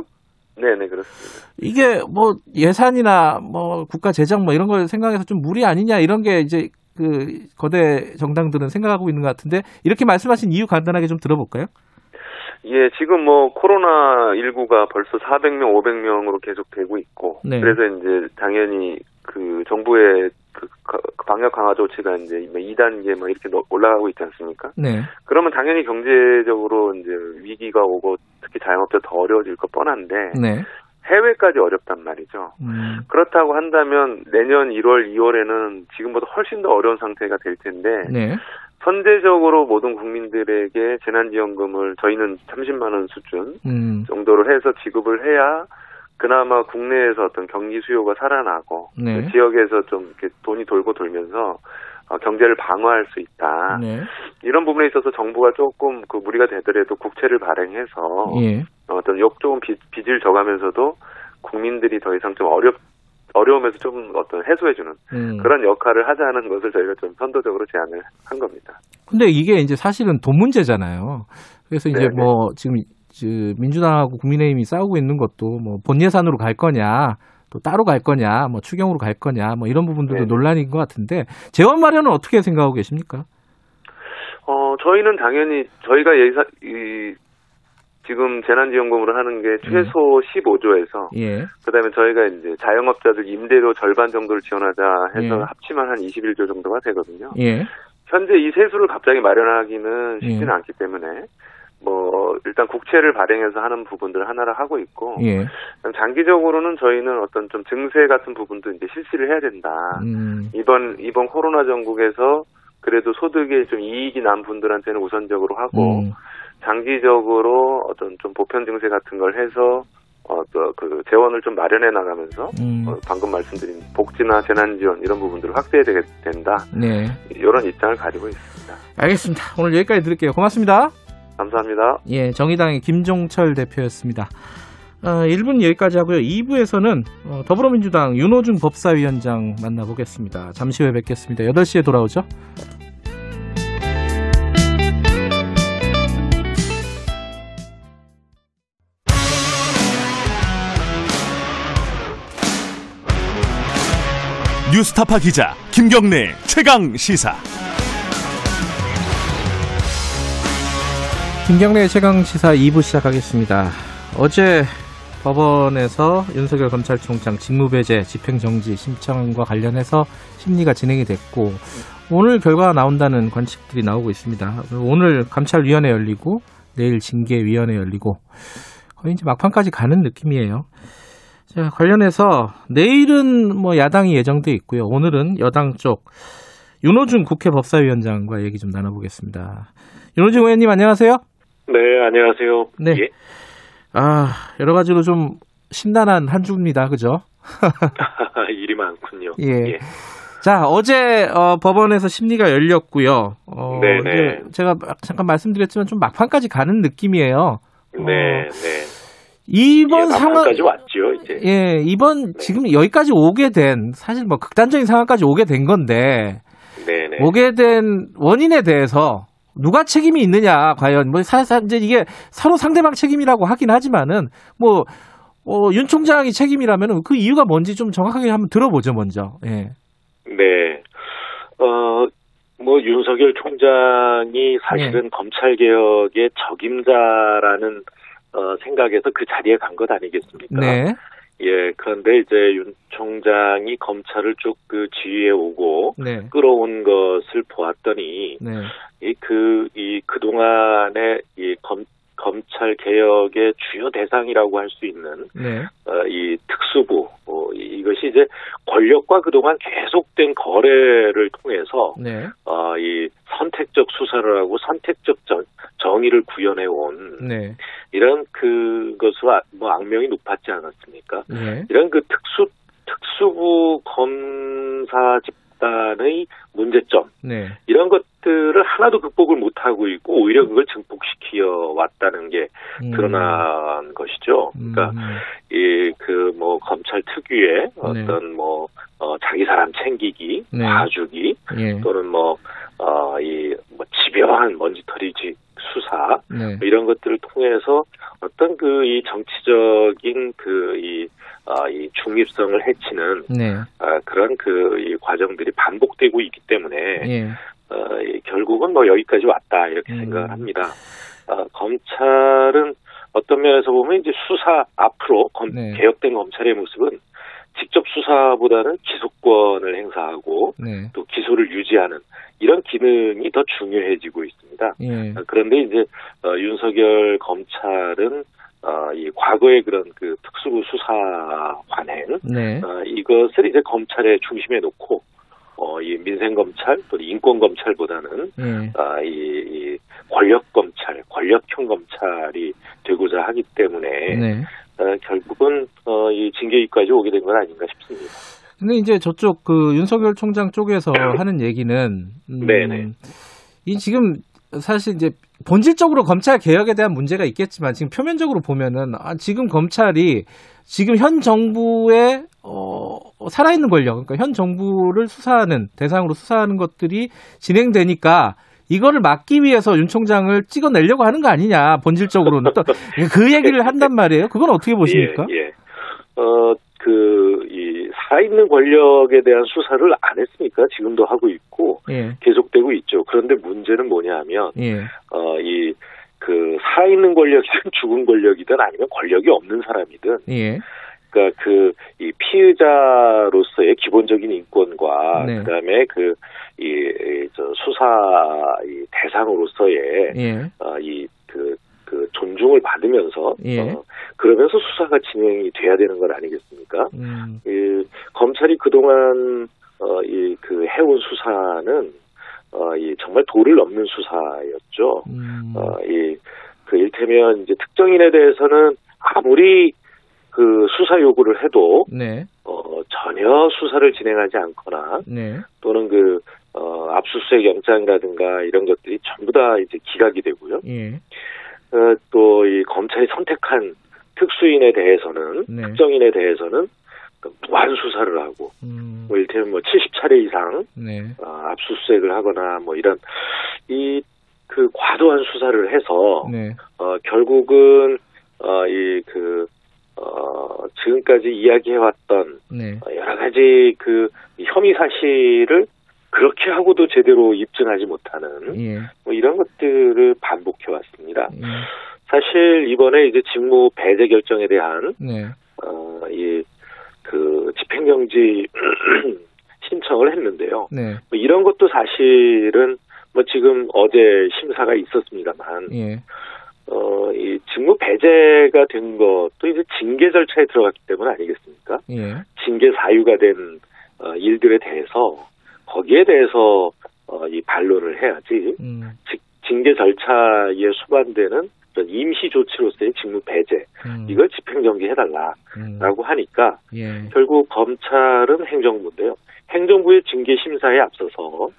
네네 그렇습니다. 이게 뭐 예산이나 뭐 국가 재정 뭐 이런 걸 생각해서 좀 무리 아니냐 이런 게 이제 그 거대 정당들은 생각하고 있는 것 같은데 이렇게 말씀하신 이유 간단하게 좀 들어볼까요? 예, 지금 뭐 코로나 19가 벌써 400명, 500명으로 계속 되고 있고 네. 그래서 이제 당연히 그 정부의 그 방역 강화 조치가 이제 2단계 뭐, 뭐 이렇게 올라가고 있지 않습니까? 네. 그러면 당연히 경제적으로 이제 위기가 오고 특히 자영업자 더 어려워질 거 뻔한데 네. 해외까지 어렵단 말이죠. 음. 그렇다고 한다면 내년 1월, 2월에는 지금보다 훨씬 더 어려운 상태가 될 텐데 네. 선제적으로 모든 국민들에게 재난지원금을 저희는 30만 원 수준 음. 정도로 해서 지급을 해야 그나마 국내에서 어떤 경기 수요가 살아나고 네. 그 지역에서 좀 이렇게 돈이 돌고 돌면서 어, 경제를 방어할 수 있다. 네. 이런 부분에 있어서 정부가 조금 그 무리가 되더라도 국채를 발행해서 예. 어떤 욕 조금 빚, 빚을 져가면서도 국민들이 더 이상 좀 어렵 어려움에서 좀 어떤 해소해주는 음. 그런 역할을 하자는 것을 저희가 좀 선도적으로 제안을 한 겁니다. 근데 이게 이제 사실은 돈 문제잖아요. 그래서 이제 네네. 뭐 지금 민주당하고 국민의힘이 싸우고 있는 것도 뭐 본 예산으로 갈 거냐 또 따로 갈 거냐, 뭐 추경으로 갈 거냐, 뭐 이런 부분들도 네. 논란인 것 같은데 재원 마련은 어떻게 생각하고 계십니까? 어 저희는 당연히 저희가 예사 이 지금 재난지원금으로 하는 게 최소 예. 15조에서 예. 그다음에 저희가 이제 자영업자들 임대료 절반 정도를 지원하자 해서 예. 합치면 한 21조 정도가 되거든요. 예. 현재 이 세수를 갑자기 마련하기는 쉽지는 예. 않기 때문에 뭐 일단 국채를 발행해서 하는 부분들 하나를 하고 있고 예. 장기적으로는 저희는 어떤 좀 증세 같은 부분도 이제 실시를 해야 된다. 음. 이번 이번 코로나 전국에서 그래도 소득에 좀 이익이 난 분들한테는 우선적으로 하고 음. 장기적으로 어떤 좀 보편 증세 같은 걸 해서 어그 재원을 좀 마련해 나가면서 음. 어, 방금 말씀드린 복지나 재난 지원 이런 부분들을 확대해야 된다. 네. 이런 입장을 가지고 있습니다. 알겠습니다. 오늘 여기까지 드릴게요. 고맙습니다. 감사합니다. 예, 정의당의 김종철 대표였습니다. 어, 1분 여기까지 하고요. 2부에서는 어, 더불어민주당 윤호중 법사위원장 만나보겠습니다. 잠시 후에 뵙겠습니다. 8시에 돌아오죠. 뉴스타파 기자 김경래 최강 시사. 김경래 최강 시사 2부 시작하겠습니다. 어제 법원에서 윤석열 검찰총장 직무배제 집행정지 신청과 관련해서 심리가 진행이 됐고 오늘 결과가 나온다는 관측들이 나오고 있습니다. 오늘 감찰위원회 열리고 내일 징계위원회 열리고 거의 이제 막판까지 가는 느낌이에요. 자, 관련해서 내일은 뭐 야당이 예정돼 있고요. 오늘은 여당 쪽 윤호중 국회 법사위원장과 얘기 좀 나눠보겠습니다. 윤호중 의원님 안녕하세요. 네, 안녕하세요. 네. 예. 아, 여러 가지로 좀 심란한 한 주입니다. 그죠? 일이 많군요. 예. 예. 자, 어제 어, 법원에서 심리가 열렸고요. 어, 네네. 제가 잠깐 말씀드렸지만 좀 막판까지 가는 느낌이에요. 네, 어, 네. 이번 예, 상황 까지 왔죠, 이제. 예, 이번 네. 지금 여기까지 오게 된 사실 뭐 극단적인 상황까지 오게 된 건데 네네. 오게 된 원인에 대해서 누가 책임이 있느냐 과연 뭐 사실 이제 이게 서로 상대방 책임이라고 하긴 하지만은 뭐 어, 윤 총장이 책임이라면 그 이유가 뭔지 좀 정확하게 한번 들어보죠 먼저. 예. 네. 어. 뭐 윤석열 총장이 사실은 네. 검찰 개혁의 적임자라는 어, 생각에서 그 자리에 간 것 아니겠습니까? 네. 예, 그런데 이제 윤 총장이 검찰을 쭉 그 지휘해 오고 네. 끌어온 것을 보았더니 네. 이그이 그동안의 이 검, 검찰 개혁의 주요 대상이라고 할 수 있는 네. 어, 이 특수부 어, 이것이 이제 권력과 그동안 계속된 거래를 통해서 네. 어, 이 선택적 수사를 하고 선택적 정, 정의를 구현해 온 네. 이런 그것으로 아, 뭐 악명이 높았지 않았습니까? 네. 이런 그 특수 특수부 검사 집단의 문제점 네. 이런 것 들을 하나도 극복을 못 하고 있고 오히려 그걸 증폭시켜 왔다는 게 음. 드러난 것이죠. 그러니까 음. 이그 뭐 검찰 특유의 네. 어떤 뭐 어, 자기 사람 챙기기, 네. 봐주기 예. 또는 뭐 어, 이, 뭐, 집요한 먼지털이지 수사, 네. 뭐 이런 것들을 통해서 어떤 그, 이 정치적인 그, 이, 어, 이 중립성을 해치는, 네. 어, 그런 그, 이 과정들이 반복되고 있기 때문에, 예. 어, 이, 결국은 뭐 여기까지 왔다, 이렇게 음. 생각을 합니다. 어, 검찰은 어떤 면에서 보면 이제 수사 앞으로 검, 네. 개혁된 검찰의 모습은 직접 수사보다는 기소권을 행사하고 네. 또 기소를 유지하는 이런 기능이 더 중요해지고 있습니다. 예. 그런데 이제 어, 윤석열 검찰은 어, 이 과거의 그런 그 특수부 수사 관행 네. 어, 이것을 이제 검찰의 중심에 놓고 어, 이 민생 검찰 또 인권 검찰보다는 네. 아, 이, 이 권력 검찰, 권력형 검찰이 되고자 하기 때문에 네. 어, 결국은 어, 이 징계위까지 오게 된 건 아닌가 싶습니다. 근데 이제 저쪽 그 윤석열 총장 쪽에서 네. 하는 얘기는 음, 네네. 이 지금 사실 이제 본질적으로 검찰 개혁에 대한 문제가 있겠지만 지금 표면적으로 보면은 아, 지금 검찰이 지금 현 정부의 어, 살아있는 권력, 그러니까 현 정부를 수사하는 대상으로 수사하는 것들이 진행되니까 이거를 막기 위해서 윤 총장을 찍어내려고 하는 거 아니냐 본질적으로는 또 그 얘기를 한단 말이에요. 그건 어떻게 보십니까? 예, 예. 어, 그, 살아있는 권력에 대한 수사를 안 했습니까? 지금도 하고 있고 예. 계속되고 있죠. 그런데 문제는 뭐냐 하면 예. 어, 이 그 살아있는 권력이든 죽은 권력이든 아니면 권력이 없는 사람이든 예. 그러니까 그 이 피의자로서의 기본적인 인권과 네. 그다음에 그 이 저 수사 이 대상으로서의 예. 어, 이그 그 존중을 받으면서 예. 어, 그러면서 수사가 진행이 돼야 되는 것 아니겠습니까? 음. 이, 검찰이 그동안 어, 이 그 해온 수사는 어, 이 정말 도를 넘는 수사였죠. 음. 어, 이 그 일테면 이제 특정인에 대해서는 아무리 그 수사 요구를 해도 네. 어, 전혀 수사를 진행하지 않거나 네. 또는 그 어, 압수수색 영장이라든가 이런 것들이 전부 다 이제 기각이 되고요. 예. 어, 또 이 검찰이 선택한 특수인에 대해서는 네. 특정인에 대해서는 그 무한 수사를 하고 음. 뭐 일테면 뭐 70차례 이상 네. 어, 압수수색을 하거나 뭐 이런 이 그 과도한 수사를 해서 네. 어 결국은 어 이그 어, 지금까지 이야기해왔던 네. 어, 여러 가지 그 혐의 사실을 그렇게 하고도 제대로 입증하지 못하는 예. 뭐 이런 것들을 반복해 왔습니다. 예. 사실 이번에 이제 직무 배제 결정에 대한 네. 어, 이그 집행정지 신청을 했는데요. 네. 뭐 이런 것도 사실은 뭐 지금 어제 심사가 있었습니다만 예. 어, 이 직무 배제가 된 것도 이제 징계 절차에 들어갔기 때문 아니겠습니까? 예. 징계 사유가 된 어, 일들에 대해서 거기에 대해서 어, 이 반론을 해야지. 음. 직, 징계 절차에 수반되는 임시 조치로서의 직무 배제 음. 이걸 집행정지 해달라라고 음. 하니까 예. 결국 검찰은 행정부인데요. 행정부의 징계 심사에 앞서서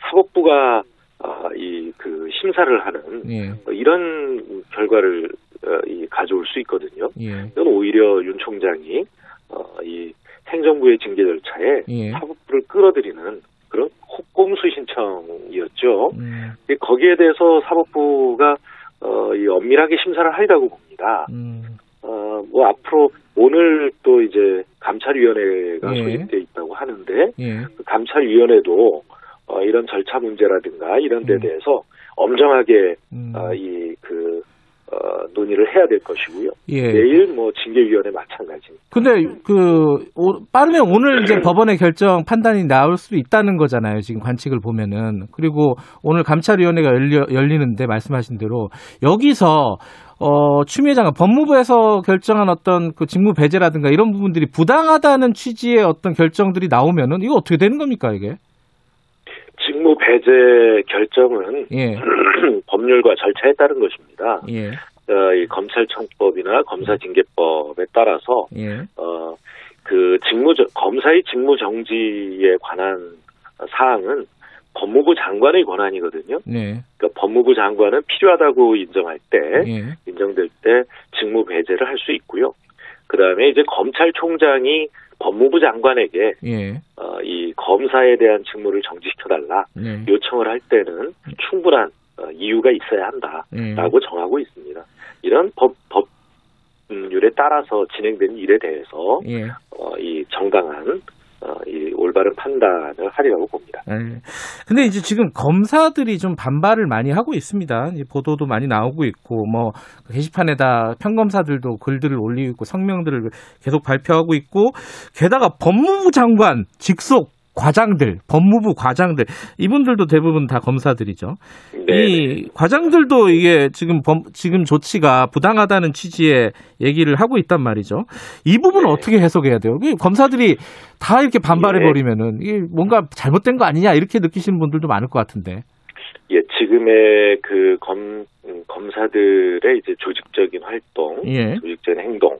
사법부가 어, 이그 심사를 하는 예. 어, 이런 결과를 어, 이 가져올 수 있거든요. 예. 이건 오히려 윤 총장이 어, 이 행정부의 징계 절차에 예. 사법부를 끌어들이는 그런 꼼수 신청이었죠. 음. 거기에 대해서 사법부가 어, 이 엄밀하게 심사를 하리라고 봅니다. 음. 어, 뭐 앞으로 오늘 또 이제 감찰위원회가 예. 소집돼 있다고 하는데 예. 그 감찰위원회도 어, 이런 절차 문제라든가 이런 데 음. 대해서 엄정하게 음. 어, 이그 어, 논의를 해야 될 것이고요. 예. 내일 뭐 징계위원회 마찬가지입니다. 근데 그 오, 빠르면 오늘 이제 법원의 결정 판단이 나올 수도 있다는 거잖아요. 지금 관측을 보면은 그리고 오늘 감찰위원회가 열려, 열리는데 말씀하신 대로 여기서 어, 추미애 장관 법무부에서 결정한 어떤 그 직무 배제라든가 이런 부분들이 부당하다는 취지의 어떤 결정들이 나오면은 이거 어떻게 되는 겁니까 이게? 직무 배제 결정은 예. 법률과 절차에 따른 것입니다. 예. 어, 이 검찰청법이나 검사징계법에 따라서 예. 어, 그 직무 검사의 직무 정지에 관한 사항은 법무부 장관의 권한이거든요. 네. 그러니까 법무부 장관은 필요하다고 인정할 때 예. 인정될 때 직무 배제를 할 수 있고요. 그다음에 이제 검찰총장이 법무부 장관에게 예. 어, 이 검사에 대한 직무를 정지시켜달라 예. 요청을 할 때는 충분한 어, 이유가 있어야 한다라고 예. 정하고 있습니다. 이런 법 법률에 따라서 진행된 일에 대해서 예. 어, 이 정당한 어, 이 올바른 판단을 하리라고 봅니다. 네. 근데 이제 지금 검사들이 좀 반발을 많이 하고 있습니다. 보도도 많이 나오고 있고, 뭐, 게시판에다 평검사들도 글들을 올리고 있고, 성명들을 계속 발표하고 있고, 게다가 법무부 장관 직속 과장들, 법무부 과장들 이분들도 대부분 다 검사들이죠. 네. 이 과장들도 이게 지금 범, 지금 조치가 부당하다는 취지의 얘기를 하고 있단 말이죠. 이 부분은 네. 어떻게 해석해야 돼요? 검사들이 다 이렇게 반발해 버리면은 이게 뭔가 잘못된 거 아니냐 이렇게 느끼시는 분들도 많을 것 같은데. 예, 지금의 그 검, 검사들의 이제 조직적인 활동, 예. 조직적인 행동,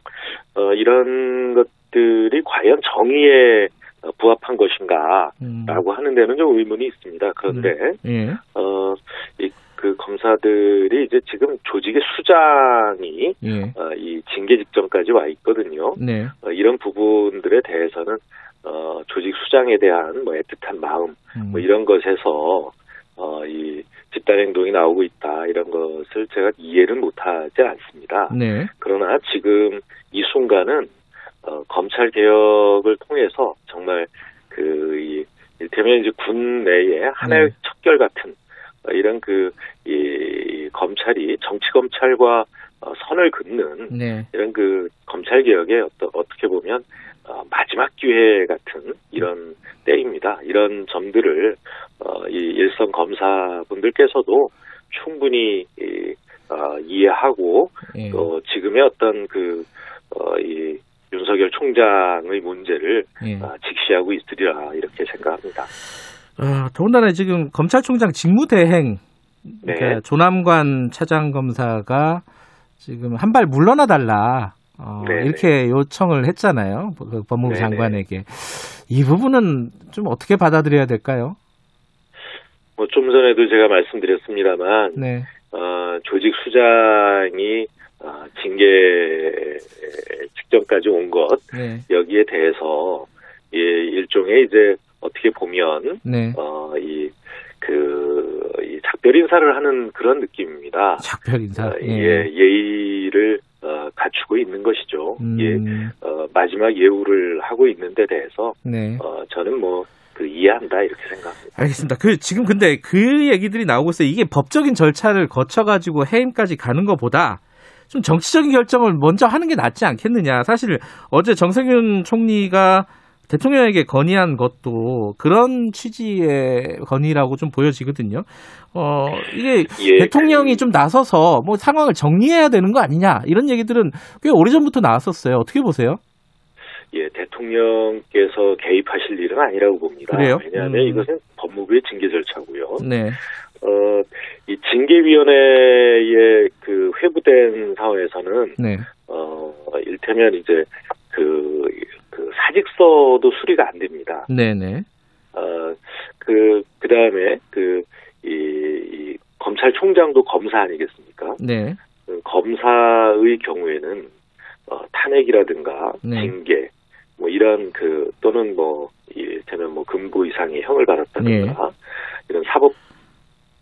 어, 이런 것들이 과연 정의에 어, 부합한 것인가라고 음. 하는 데는 좀 의문이 있습니다. 그런데 음. 예. 어, 이, 그 검사들이 이제 지금 조직의 수장이 예. 어, 이 징계 직전까지 와 있거든요. 네. 어, 이런 부분들에 대해서는 어, 조직 수장에 대한 뭐 애틋한 마음 음. 뭐 이런 것에서 어, 이 집단 행동이 나오고 있다 이런 것을 제가 이해를 못하지 않습니다. 네. 그러나 지금 이 순간은 어, 검찰 개혁을 통해서 정말 그 이, 일테면 이제 군 내에 하나의 네. 척결 같은 어, 이런 그 이 검찰이 정치 검찰과 어, 선을 긋는 네. 이런 그 검찰 개혁의 어떤 어떻게 보면 어, 마지막 기회 같은 이런 때입니다. 이런 점들을 어, 이 일선 검사분들께서도 충분히 이, 어, 이해하고 예. 또 지금의 어떤 그 어, 이 윤석열 총장의 문제를 예. 어, 직시하고 있으리라 이렇게 생각합니다. 아, 더군다나 지금 검찰총장 직무대행 네. 그러니까 조남관 차장검사가 지금 한 발 물러나 달라 어, 이렇게 요청을 했잖아요. 그 법무부 네네. 장관에게 이 부분은 좀 어떻게 받아들여야 될까요? 뭐 좀 전에도 제가 말씀드렸습니다만 네. 어, 조직 수장이 어, 징계 직전까지 온 것, 네. 여기에 대해서 예, 일종의 이제 어떻게 보면 네. 어, 이 그, 이 작별 인사를 하는 그런 느낌입니다. 작별 인사. 어, 예. 예, 예의를 어, 갖추고 있는 것이죠. 음. 예, 어, 마지막 예우를 하고 있는 데 대해서 네. 어, 저는 뭐 그 이해한다 이렇게 생각합니다. 알겠습니다. 그 지금 근데 그 얘기들이 나오고 있어요. 이게 법적인 절차를 거쳐 가지고 해임까지 가는 것보다 좀 정치적인 결정을 먼저 하는 게 낫지 않겠느냐. 사실 어제 정세균 총리가 대통령에게 건의한 것도 그런 취지의 건의라고 좀 보여지거든요. 어, 이게 예, 대통령이 좀 나서서 뭐 상황을 정리해야 되는 거 아니냐 이런 얘기들은 꽤 오래전부터 나왔었어요. 어떻게 보세요? 예, 대통령께서 개입하실 일은 아니라고 봅니다. 그래요? 왜냐하면 음. 이것은 법무부의 징계 절차고요. 네. 어, 이 징계위원회에 그 회부된 상황에서는 네. 어, 일테면 이제 그, 그 사직서도 수리가 안 됩니다. 네네. 어, 그, 그 다음에 그, 이, 이 검찰총장도 검사 아니겠습니까? 네. 그 검사의 경우에는 어, 탄핵이라든가 네. 징계 뭐 이런 그 또는 뭐 이를테면 뭐 금고 이상의 형을 받았다든가 예. 이런 사법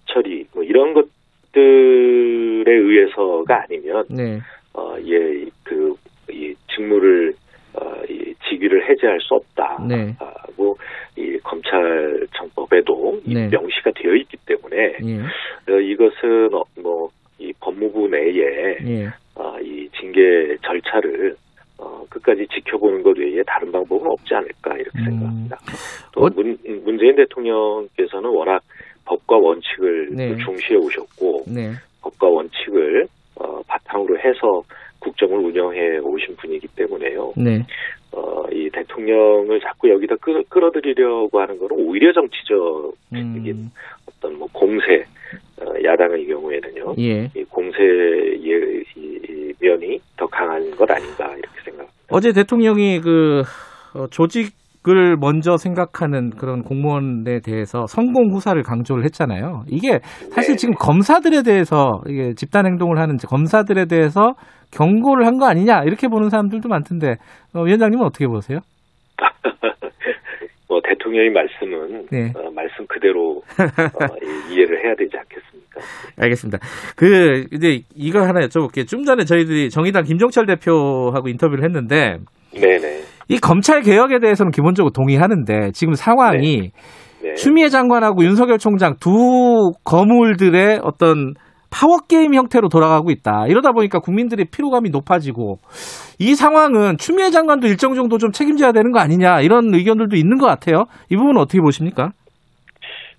처리 뭐 이런 것들에 의해서가 아니면 네. 어예그 이 직무를 어 이 직위를 해제할 수 없다고 네. 이 검찰청법에도 네. 명시가 되어 있기 때문에 예. 어, 이것은 어, 뭐이 법무부 내에 예. 어, 이 징계 절차를 어, 끝까지 지켜보는 것 외에 다른 방법은 없지 않을까 이렇게 음. 생각합니다. 또 어? 문, 문재인 대통령께서는 워낙 법과 원칙을 네. 중시해 오셨고 네. 법과 원칙을 어, 바탕으로 해서 국정을 운영해 오신 분이기 때문에요. 네. 어, 이 대통령을 자꾸 여기다 끌, 끌어들이려고 하는 것은 오히려 정치적인 음. 어떤 뭐 공세, 어, 야당의 경우에는요. 예. 이 공세의 이, 면이 더 강한 것 아닌가 이렇게 생각합니다. 어제 대통령이 그 어, 조직 을 먼저 생각하는 그런 공무원에 대해서 성공 후사를 강조를 했잖아요. 이게 사실 네. 지금 검사들에 대해서 이게 집단 행동을 하는 검사들에 대해서 경고를 한 거 아니냐 이렇게 보는 사람들도 많던데 어, 위원장님은 어떻게 보세요? 뭐 대통령의 말씀은 네. 어, 말씀 그대로 어, 이해를 해야 되지 않겠습니까? 알겠습니다. 그 이제 이거 하나 여쭤볼게요. 좀 전에 저희들이 정의당 김종철 대표하고 인터뷰를 했는데, 네네. 이 검찰 개혁에 대해서는 기본적으로 동의하는데 지금 상황이 네. 네. 추미애 장관하고 윤석열 총장 두 거물들의 어떤 파워 게임 형태로 돌아가고 있다. 이러다 보니까 국민들의 피로감이 높아지고 이 상황은 추미애 장관도 일정 정도 좀 책임져야 되는 거 아니냐 이런 의견들도 있는 것 같아요. 이 부분은 어떻게 보십니까?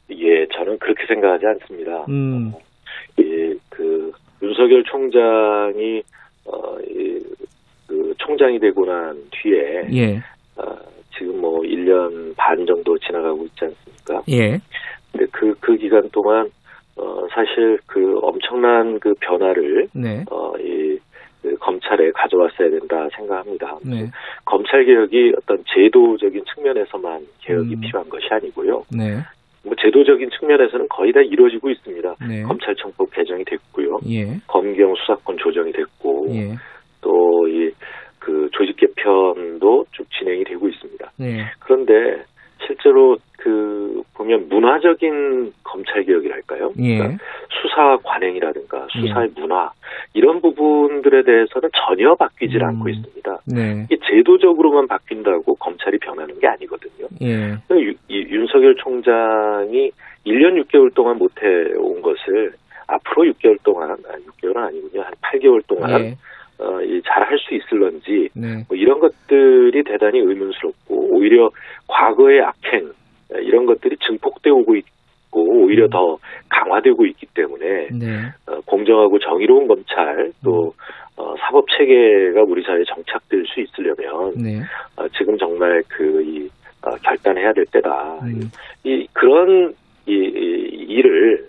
예, 저는 그렇게 생각하지 않습니다. 음. 예, 그 윤석열 총장이 어, 이, 그 총장이 되고 난 뒤에 예. 어, 지금 뭐 1년 반 정도 지나가고 있지 않습니까? 예. 근데 그, 그 기간 동안 어, 사실 그 엄청난 그 변화를 네. 어, 이 그 검찰에 가져왔어야 된다 생각합니다. 네. 검찰 개혁이 어떤 제도적인 측면에서만 개혁이 음. 필요한 것이 아니고요. 네. 뭐 제도적인 측면에서는 거의 다 이루어지고 있습니다. 네. 검찰청법 개정이 됐고요. 예. 검경 수사권 조정이 됐고 예. 또 이 그 조직 개편도 쭉 진행이 되고 있습니다. 예. 그런데 실제로 그 보면 문화적인 검찰 개혁이랄까요? 예. 그러니까 수사 관행이라든가 수사의 예. 문화 이런 부분들에 대해서는 전혀 바뀌질 음. 않고 있습니다. 네. 이게 제도적으로만 바뀐다고 검찰이 변하는 게 아니거든요. 예. 유, 이, 윤석열 총장이 1년 6개월 동안 못해온 것을 앞으로 6개월 동안, 아니 6개월은 아니군요. 한 8개월 동안 예. 어, 잘할 수 있을런지 네. 뭐 이런 것들이 대단히 의문스럽고 오히려 과거의 악행 이런 것들이 증폭되고 있고 오히려 음. 더 강화되고 있기 때문에 네. 어, 공정하고 정의로운 검찰 또 음. 어, 사법 체계가 우리 사회에 정착될 수 있으려면 네. 어, 지금 정말 그이 어, 결단해야 될 때다. 음. 이 그런 이, 이 일을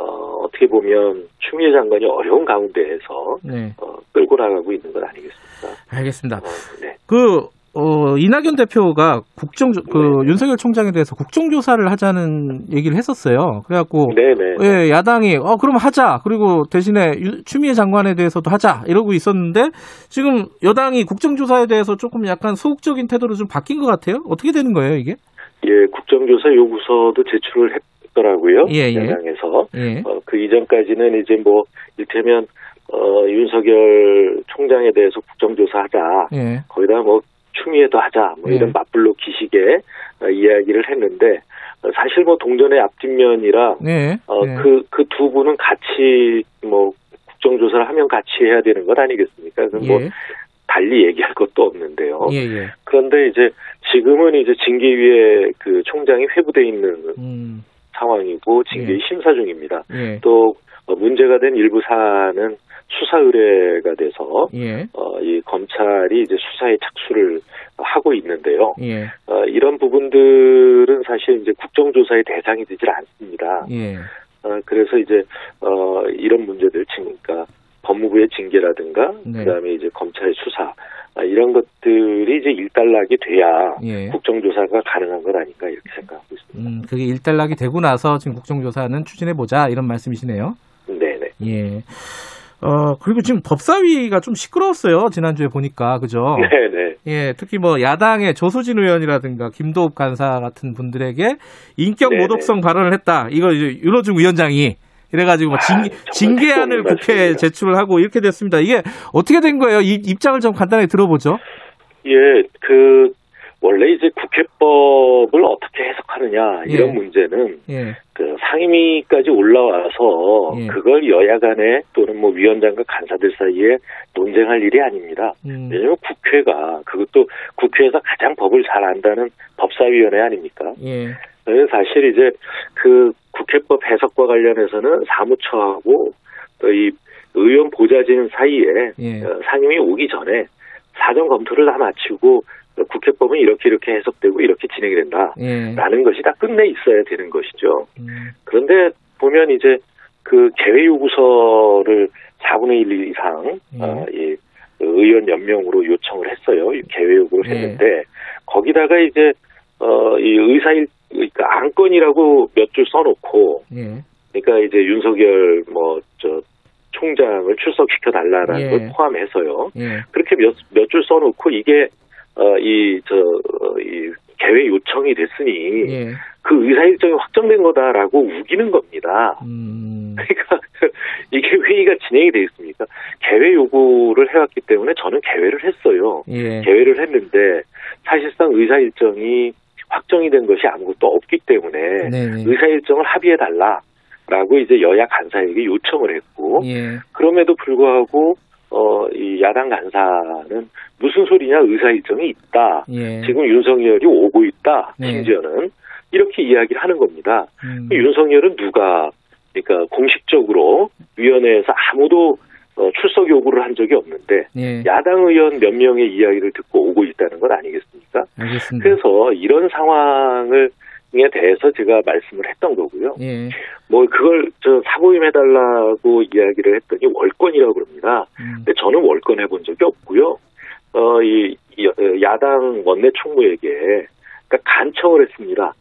어, 어떻게 보면 추미애 장관이 어려운 가운데에서 네. 어, 끌고 나가고 있는 건 아니겠습니까? 알겠습니다. 어, 네. 그 어, 이낙연 대표가 국정 그 네. 윤석열 총장에 대해서 국정조사를 하자는 얘기를 했었어요. 그래갖고 네네. 예, 야당이 어 그럼 하자. 그리고 대신에 추미애 장관에 대해서도 하자 이러고 있었는데 지금 여당이 국정조사에 대해서 조금 약간 소극적인 태도로 좀 바뀐 것 같아요. 어떻게 되는 거예요 이게? 예, 국정조사 요구서도 제출을 했 더라고요. 예, 예. 야당에서 예. 어, 그 이전까지는 이제 뭐 이를테면 어, 윤석열 총장에 대해서 국정조사하자. 예. 거기다 뭐 추미애도 하자 뭐 네. 이런 맞불로 기식의 어, 이야기를 했는데 어, 사실 뭐 동전의 앞뒷면이라 네. 어그 그 두 분은 같이 뭐 국정조사를 하면 같이 해야 되는 것 아니겠습니까? 그래서 뭐 예. 뭐 달리 얘기할 것도 없는데요. 예, 예. 그런데 이제 지금은 이제 징계위에 그 총장이 회부돼 있는 음. 상황이고 징계 예. 심사 중입니다. 예. 또 문제가 된 일부 사안은 수사 의뢰가 돼서 예. 어, 이 검찰이 이제 수사에 착수를 하고 있는데요. 예. 어, 이런 부분들은 사실 이제 국정조사의 대상이 되질 않습니다. 예. 어, 그래서 이제 어, 이런 문제들 그러니까 법무부의 징계라든가 네. 그다음에 이제 검찰의 수사 아, 이런 것들이 이제 일단락이 돼야 예. 국정조사가 가능한 것 아닐까 이렇게 생각하고 있습니다. 음, 그게 일단락이 되고 나서 지금 국정조사는 추진해 보자 이런 말씀이시네요. 네네. 예. 어, 그리고 지금 법사위가 좀 시끄러웠어요. 지난주에 보니까. 그죠? 네네. 예, 특히 뭐 야당의 조수진 의원이라든가 김도읍 간사 같은 분들에게 인격. 모독성 발언을 했다. 이거 이제 윤호중 위원장이 이래가지고 뭐 징, 아, 징계안을 국회에 제출을 하고 이렇게 됐습니다. 이게 어떻게 된 거예요? 이 입장을 좀 간단히 들어보죠. 예, 그 원래 이제 국회법을 어떻게 해석하느냐 이런 예. 문제는 예. 그 상임위까지 올라와서 예. 그걸 여야 간에 또는 뭐 위원장과 간사들 사이에 논쟁할 일이 아닙니다. 음. 왜냐하면 국회가 그것도 국회에서 가장 법을 잘 안다는 법사위원회 아닙니까? 예. 사실 이제 그 국회법 해석과 관련해서는 사무처하고 또 이 의원 보좌진 사이에 예. 어, 상임위 오기 전에 사전 검토를 다 마치고 국회법은 이렇게 이렇게 해석되고 이렇게 진행이 된다라는 예. 것이 다 끝내 있어야 되는 것이죠. 음. 그런데 보면 이제 그 개회 요구서를 4분의 1 이상 예. 어, 이 의원 연명으로 요청을 했어요. 개회 요구를 예. 했는데 거기다가 이제 어, 이 의사일 그러니까 안건이라고 몇 줄 써놓고 예. 그러니까 이제 윤석열 뭐 저 총장을 출석시켜 달라라는 예. 걸 포함해서요. 예. 그렇게 몇 몇 줄 써놓고 이게 어, 이, 저, 이, 개회 요청이 됐으니, 예. 그 의사 일정이 확정된 거다라고 우기는 겁니다. 음. 그러니까 이게 회의가 진행이 돼 있습니까? 개회 요구를 해왔기 때문에 저는 개회를 했어요. 예. 개회를 했는데 사실상 의사 일정이 확정이 된 것이 아무것도 없기 때문에 네네. 의사 일정을 합의해 달라라고 이제 여야 간사에게 요청을 했고 예. 그럼에도 불구하고 어, 이 야당 간사는 무슨 소리냐 의사 일정이 있다. 예. 지금 윤석열이 오고 있다. 네. 심지어는 이렇게 이야기를 하는 겁니다. 음. 윤석열은 누가 그러니까 공식적으로 위원회에서 아무도 어, 출석 요구를 한 적이 없는데 예. 야당 의원 몇 명의 이야기를 듣고 오고 있다는 건 아니겠습니까? 알겠습니다. 그래서 이런 상황을 에 대해서 제가 말씀을 했던 거고요. 예. 뭐 그걸 저 사보임 해달라고 이야기를 했더니 월권이라고 그럽니다. 음. 근데 저는 월권 해본 적이 없고요. 어이 어, 야당 원내 총무에게 그러니까 간청을 했습니다.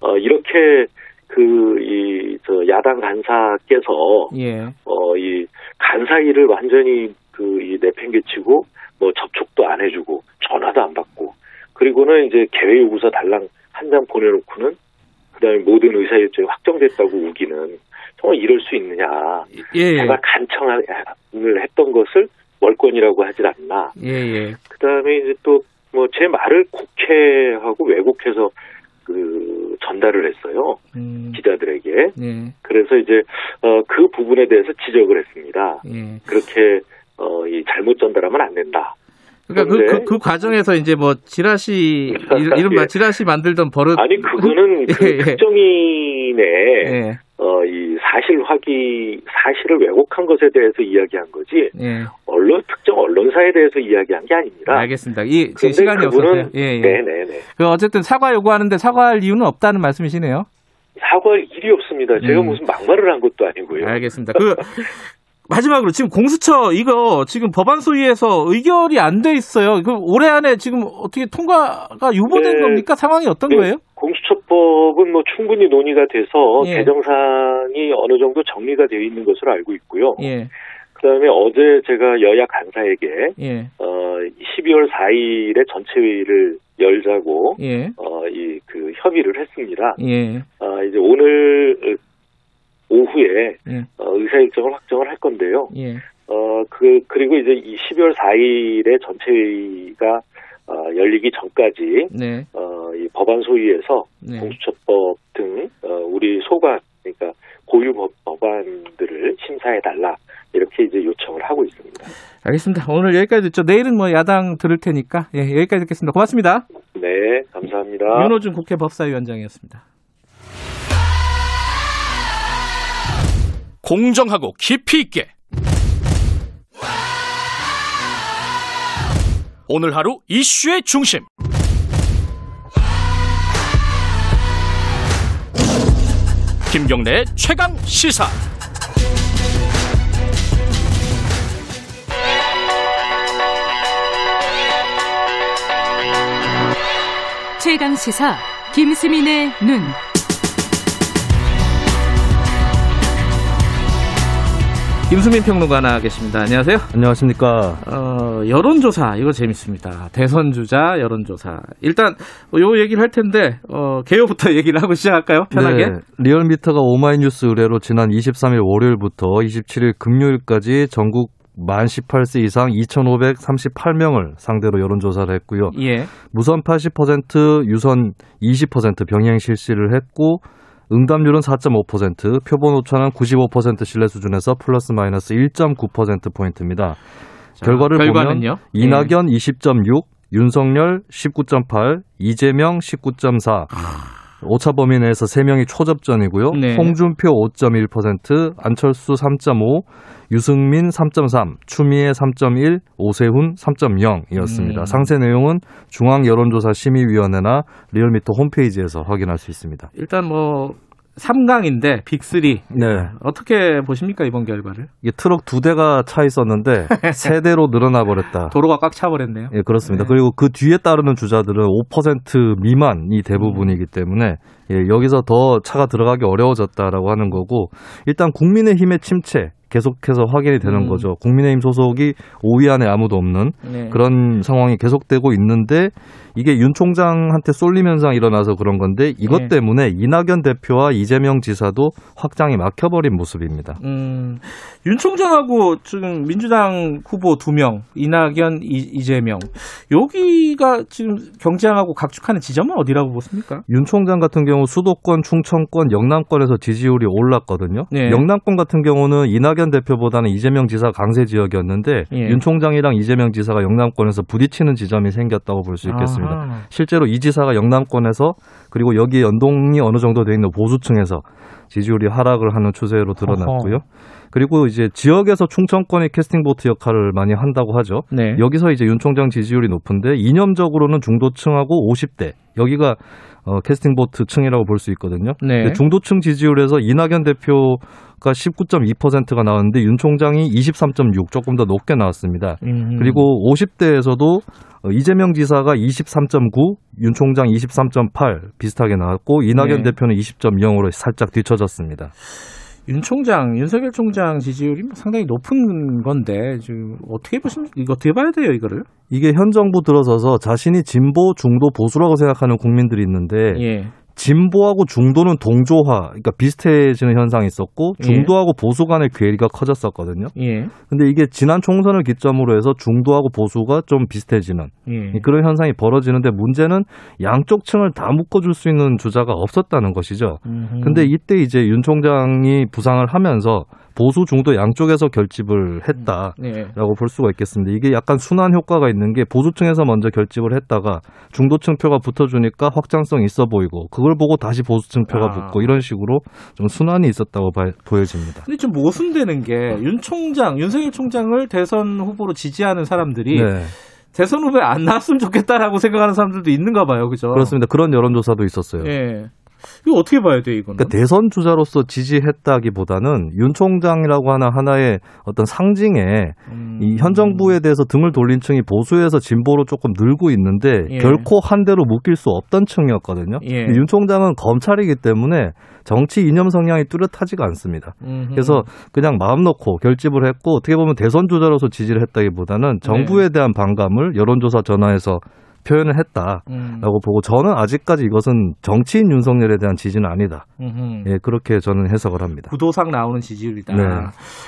어 이렇게 그 이 저 야당 간사께서 예. 어 이 간사 일을 완전히 그 이 내팽개치고 뭐 접촉도 안 해주고 전화도 안 받고 그리고는 이제 개회 요구서 달랑 한 장 보내놓고는 그 다음에 모든 의사 일정이 확정됐다고 우기는 정말 이럴 수 있느냐. 예. 제가 간청을 했던 것을 월권이라고 하질 않나. 예, 예. 그 다음에 이제 또 뭐 제 말을 국회하고 왜곡해서 그 전달을 했어요 음. 기자들에게. 예. 그래서 이제 어, 그 부분에 대해서 지적을 했습니다. 예. 그렇게 어, 이 잘못 전달하면 안 된다. 그러니까 그, 그, 그, 과정에서 이제 뭐 지라시 이른바 예. 지라시 만들던 버릇 아니 그거는 그 예, 예. 특정인의 예. 어이 사실 확인 사실을 왜곡한 것에 대해서 이야기한 거지 예. 언론 특정 언론사에 대해서 이야기한 게 아닙니다. 알겠습니다. 이제 시간이 없어서 예, 예. 네네네. 그 어쨌든 사과 요구하는데 사과할 이유는 없다는 말씀이시네요. 사과할 일이 없습니다. 제가 음. 무슨 막말을 한 것도 아니고요. 알겠습니다. 그 마지막으로 지금 공수처 이거 지금 법안 소위에서 의결이 안 돼 있어요. 그 올해 안에 지금 어떻게 통과가 유보된 네. 겁니까? 상황이 어떤 네. 거예요? 공수처법은 뭐 충분히 논의가 돼서 예. 개정상이 어느 정도 정리가 되어 있는 것으로 알고 있고요. 예. 그다음에 어제 제가 여야 간사에게 예. 어 12월 4일에 전체 회의를 열자고 예. 어이 그 협의를 했습니다. 예. 어 이제 오늘 오후에 예. 어, 의사 일정을 확정을 할 건데요. 예. 어그 그리고 이제 이 12월 4일에 전체 회의가 어, 열리기 전까지 네. 어, 이 법안 소위에서 네. 공수처법 등 어, 우리 소관 그러니까 고유 법안들을 심사해 달라 이렇게 이제 요청을 하고 있습니다. 알겠습니다. 오늘 여기까지 듣죠. 내일은 뭐 야당 들을 테니까 예, 여기까지 듣겠습니다. 고맙습니다. 네, 감사합니다. 윤호준 국회 법사위원장이었습니다. 공정하고 깊이 있게 오늘 하루 이슈의 중심 김경래 최강 시사 최강 시사 김수민의 눈. 김수민 평론가 나와 계십니다. 안녕하세요. 안녕하십니까. 어, 여론조사 이거 재밌습니다. 대선 주자 여론조사. 일단 요 얘기를 할 텐데 어, 개요부터 얘기를 하고 시작할까요? 편하게. 네, 리얼미터가 오마이뉴스 의뢰로 지난 23일 월요일부터 27일 금요일까지 전국 만 18세 이상 2,538명을 상대로 여론조사를 했고요. 예. 무선 80%, 유선 20% 병행 실시를 했고 응답률은 4.5%, 표본 오차는 95% 신뢰 수준에서 플러스 마이너스 1.9% 포인트입니다. 자, 결과를 결과는요? 보면 이낙연 예. 20.6, 윤석열 19.8, 이재명 19.4. 오차 범위 내에서 3명이 초접전이고요. 네. 홍준표 5.1%, 안철수 3.5, 유승민 3.3, 추미애 3.1, 오세훈 3.0이었습니다. 음. 상세 내용은 중앙 여론조사 심의위원회나 리얼미터 홈페이지에서 확인할 수 있습니다. 일단 뭐 3강인데 big3. 네. 어떻게 보십니까 이번 결과를? 이게 트럭 두 대가 차 있었는데 세 대로 늘어나 버렸다. 도로가 꽉 차 버렸네요. 예, 그렇습니다. 네. 그리고 그 뒤에 따르는 주자들은 5% 미만이 대부분이기 때문에 예, 여기서 더 차가 들어가기 어려워졌다라고 하는 거고 일단 국민의힘의 침체 계속해서 확인이 되는 음. 거죠. 국민의힘 소속이 5위 안에 아무도 없는 네. 그런 상황이 계속되고 있는데 이게 윤 총장한테 쏠림 현상이 일어나서 그런 건데 이것 네. 때문에 이낙연 대표와 이재명 지사도 확장이 막혀버린 모습입니다. 음, 윤 총장하고 지금 민주당 후보 두 명, 이낙연, 이, 재명 여기가 지금 경쟁하고 각축하는 지점은 어디라고 보십니까? 윤 총장 같은 경우 수도권, 충청권, 영남권에서 지지율이 올랐거든요. 네. 영남권 같은 경우는 이낙연 대표보다는 이재명 지사 강세 지역이었는데 예. 윤 총장이랑 이재명 지사가 영남권에서 부딪히는 지점이 생겼다고 볼 수 있겠습니다. 아하. 실제로 이 지사가 영남권에서 그리고 여기에 연동이 어느 정도 돼 있는 보수층에서 지지율이 하락을 하는 추세로 드러났고요. 어허. 그리고 이제 지역에서 충청권이 캐스팅 보트 역할을 많이 한다고 하죠. 네. 여기서 이제 윤 총장 지지율이 높은데 이념적으로는 중도층하고 50대 여기가 어, 캐스팅 보트 층이라고 볼 수 있거든요. 네. 중도층 지지율에서 이낙연 대표가 19.2%가 나왔는데 윤 총장이 23.6 조금 더 높게 나왔습니다. 음. 그리고 50대에서도 어, 이재명 지사가 23.9, 윤 총장 23.8 비슷하게 나왔고 이낙연 네. 대표는 20.0으로 살짝 뒤처졌습니다. 윤 총장, 윤석열 총장 지지율이 뭐 상당히 높은 건데 지금 어떻게 보시면 이거 어떻게 봐야 돼요 이거를? 이게 현 정부 들어서서 자신이 진보, 중도, 보수라고 생각하는 국민들이 있는데 예. 진보하고 중도는 동조화, 그러니까 비슷해지는 현상이 있었고 예. 중도하고 예. 보수 간의 괴리가 커졌었거든요. 예. 근데 이게 지난 총선을 기점으로 해서 중도하고 보수가 좀 비슷해지는 예. 그런 현상이 벌어지는데 문제는 양쪽 층을 다 묶어줄 수 있는 주자가 없었다는 것이죠. 음흠. 근데 이때 이제 윤 총장이 부상을 하면서 보수 중도 양쪽에서 결집을 했다라고 네. 볼 수가 있겠습니다. 이게 약간 순환 효과가 있는 게 보수층에서 먼저 결집을 했다가 중도층 표가 붙어주니까 확장성 있어 보이고 그걸 보고 다시 보수층 표가 아. 붙고 이런 식으로 좀 순환이 있었다고 봐, 보여집니다. 근데 좀 모순되는 게 윤 총장, 윤석열 총장을 대선 후보로 지지하는 사람들이 네. 대선 후보에 안 나왔으면 좋겠다라고 생각하는 사람들도 있는가 봐요. 그죠? 그렇습니다. 그런 여론조사도 있었어요. 예. 이거 어떻게 봐야 돼 이거는? 그러니까 대선 주자로서 지지했다기보다는 윤 총장이라고 하는 하나의 어떤 상징에 음. 이현 정부에 대해서 등을 돌린 층이 보수에서 진보로 조금 늘고 있는데 예. 결코 한 대로 묶일 수 없던 층이었거든요. 예. 윤 총장은 검찰이기 때문에 정치 이념 성향이 뚜렷하지가 않습니다. 음흠. 그래서 그냥 마음 놓고 결집을 했고 어떻게 보면 대선 주자로서 지지를 했다기보다는 정부에 네. 대한 반감을 여론조사 전화에서 표현을 했다라고 음. 보고 저는 아직까지 이것은 정치인 윤석열에 대한 지지는 아니다. 음흠. 예, 그렇게 저는 해석을 합니다. 구도상 나오는 지지율이다. 네.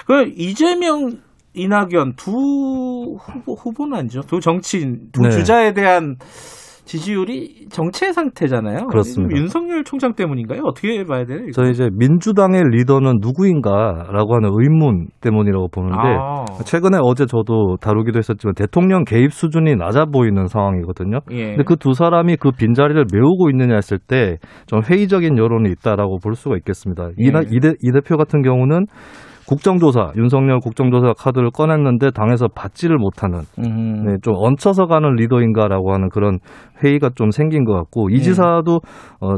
그 이재명 이낙연 두 후보 후보는 아니죠. 두 정치인 두 네. 주자에 대한 지지율이 정체 상태잖아요. 그렇습니다. 윤석열 총장 때문인가요? 어떻게 봐야 돼요? 저 이제 민주당의 리더는 누구인가라고 하는 의문 때문이라고 보는데 아. 최근에 어제 저도 다루기도 했었지만 대통령 개입 수준이 낮아 보이는 상황이거든요. 예. 근데 그 두 사람이 그 빈자리를 메우고 있느냐 했을 때 좀 회의적인 여론이 있다라고 볼 수가 있겠습니다. 예. 이, 이, 대, 이 대표 같은 경우는 국정조사 윤석열 국정조사 카드를 꺼냈는데 당에서 받지를 못하는 네, 좀 얹혀서 가는 리더인가라고 하는 그런 회의가 좀 생긴 것 같고 이 네. 지사도 어,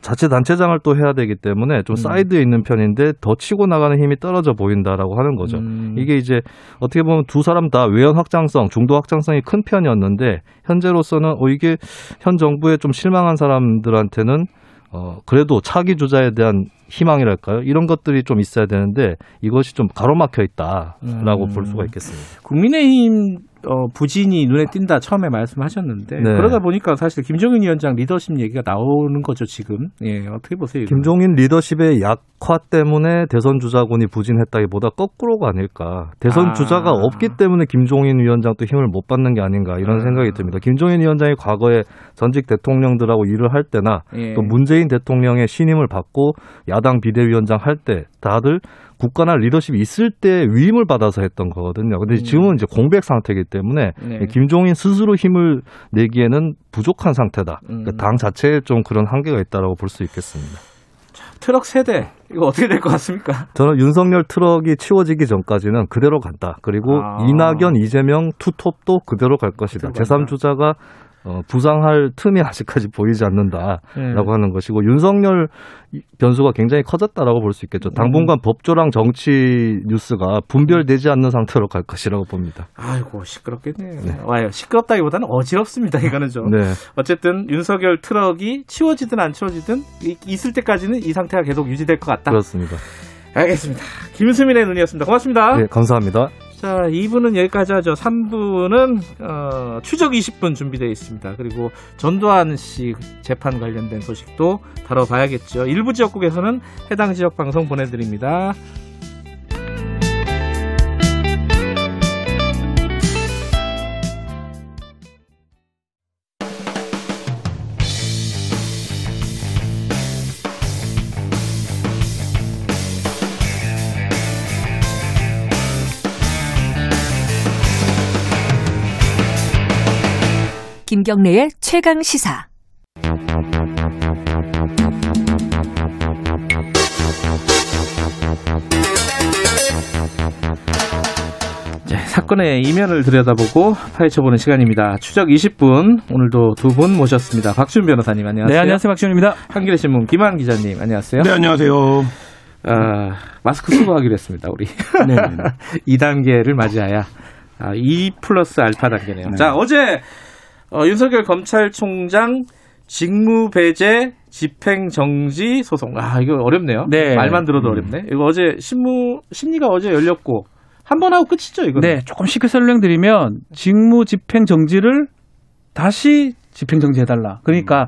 자체 단체장을 또 해야 되기 때문에 좀 음. 사이드에 있는 편인데 더 치고 나가는 힘이 떨어져 보인다라고 하는 거죠. 음. 이게 이제 어떻게 보면 두 사람 다 외연 확장성, 중도 확장성이 큰 편이었는데 현재로서는 어 이게 현 정부에 좀 실망한 사람들한테는 어, 그래도 차기 주자에 대한 희망이랄까요? 이런 것들이 좀 있어야 되는데 이것이 좀 가로막혀 있다라고 음. 볼 수가 있겠습니다. 국민의힘 어, 부진이 눈에 띈다 처음에 말씀하셨는데 네. 그러다 보니까 사실 김종인 위원장 리더십 얘기가 나오는 거죠 지금. 예, 어떻게 보세요? 이건? 김종인 리더십의 약화 때문에 대선 주자군이 부진했다기보다 거꾸로가 아닐까. 대선 아. 주자가 없기 때문에 김종인 위원장도 힘을 못 받는 게 아닌가 이런 아. 생각이 듭니다. 김종인 위원장이 과거에 전직 대통령들하고 일을 할 때나 예. 또 문재인 대통령의 신임을 받고 야당 비대위원장 할 때 다들 국가나 리더십이 있을 때 위임을 받아서 했던 거거든요. 근데 음. 지금은 이제 공백 상태이기 때문에 네. 김종인 스스로 힘을 내기에는 부족한 상태다. 그러니까 음. 당 자체에 좀 그런 한계가 있다라고 볼 수 있겠습니다. 자, 트럭 세 대 이거 어떻게 될 것 같습니까? 저는 윤석열 트럭이 치워지기 전까지는 그대로 간다. 그리고 아. 이낙연, 이재명 two top도 그대로 갈 것이다. 제3주자가 어, 부상할 틈이 아직까지 보이지 않는다라고 네. 하는 것이고 윤석열 변수가 굉장히 커졌다라고 볼 수 있겠죠. 당분간 음. 법조랑 정치 뉴스가 분별되지 않는 상태로 갈 것이라고 봅니다. 아이고 시끄럽겠네요. 네. 와요 시끄럽다기보다는 어지럽습니다. 이거는 좀. 네. 어쨌든 윤석열 트럭이 치워지든 안 치워지든 있을 때까지는 이 상태가 계속 유지될 것 같다. 그렇습니다. 알겠습니다. 김수민의 눈이었습니다. 고맙습니다. 네, 감사합니다. 자, 2부는 여기까지 하죠. 3부는 어, 추적 20분 준비되어 있습니다. 그리고 전두환 씨 재판 관련된 소식도 다뤄봐야겠죠. 일부 지역국에서는 해당 지역 방송 보내드립니다. 김경래의 최강 시사. 네, 사건의 이면을 들여다보고 파헤쳐보는 시간입니다. 추적 20분 오늘도 두 분 모셨습니다. 박준 변호사님 안녕하세요. 네 안녕하세요 박준입니다. 한겨레 신문 김한 기자님 안녕하세요. 네 안녕하세요. 아, 마스크 수거하기로 했습니다 우리. 네. 2단계를 맞이하여 아, 2 플러스 알파 단계네요. 네. 자 어제 어, 윤석열 검찰총장 직무 배제 집행 정지 소송. 아, 이거 어렵네요. 네. 말만 들어도 음. 어렵네. 이거 어제 신무 심리가 어제 열렸고 한 번 하고 끝이죠, 이거. 네, 조금 쉽게 설명드리면 직무 집행 정지를 다시 집행정지 해달라. 그러니까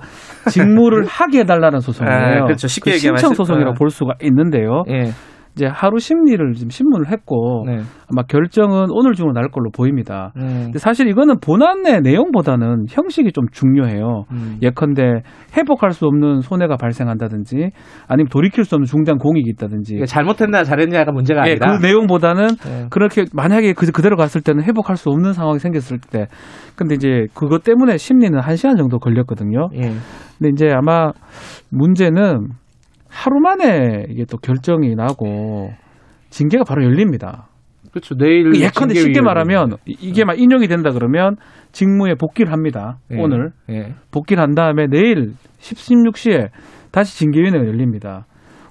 직무를 하게 해달라는 소송이에요. 아, 그렇죠. 쉽게 그 신청 소송이라고 볼 수가 있는데요. 예. 이제 하루 심리를 지금 신문을 했고 네. 아마 결정은 오늘 중으로 날 걸로 보입니다. 음. 사실 이거는 본안의 내용보다는 형식이 좀 중요해요. 음. 예컨대 회복할 수 없는 손해가 발생한다든지 아니면 돌이킬 수 없는 중대한 공익이 있다든지 그러니까 잘못했나 잘했냐가 문제가 예, 아니라 그 내용보다는 네. 그렇게 만약에 그, 그대로 갔을 때는 회복할 수 없는 상황이 생겼을 때 근데 이제 그것 때문에 심리는 한 시간 정도 걸렸거든요. 예. 근데 이제 아마 문제는 하루 만에 이게 또 결정이 나고 징계가 바로 열립니다. 그렇죠. 내일 그 예컨대 쉽게 말하면 이게 막 인용이 된다 그러면 직무에 복귀를 합니다. 예. 오늘 예. 복귀를 한 다음에 내일 10, 16시에 다시 징계위원회가 열립니다.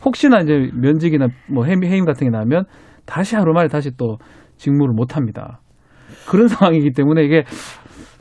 혹시나 이제 면직이나 뭐 해임, 해임 같은 게 나면 다시 하루 만에 다시 또 직무를 못 합니다. 그런 상황이기 때문에 이게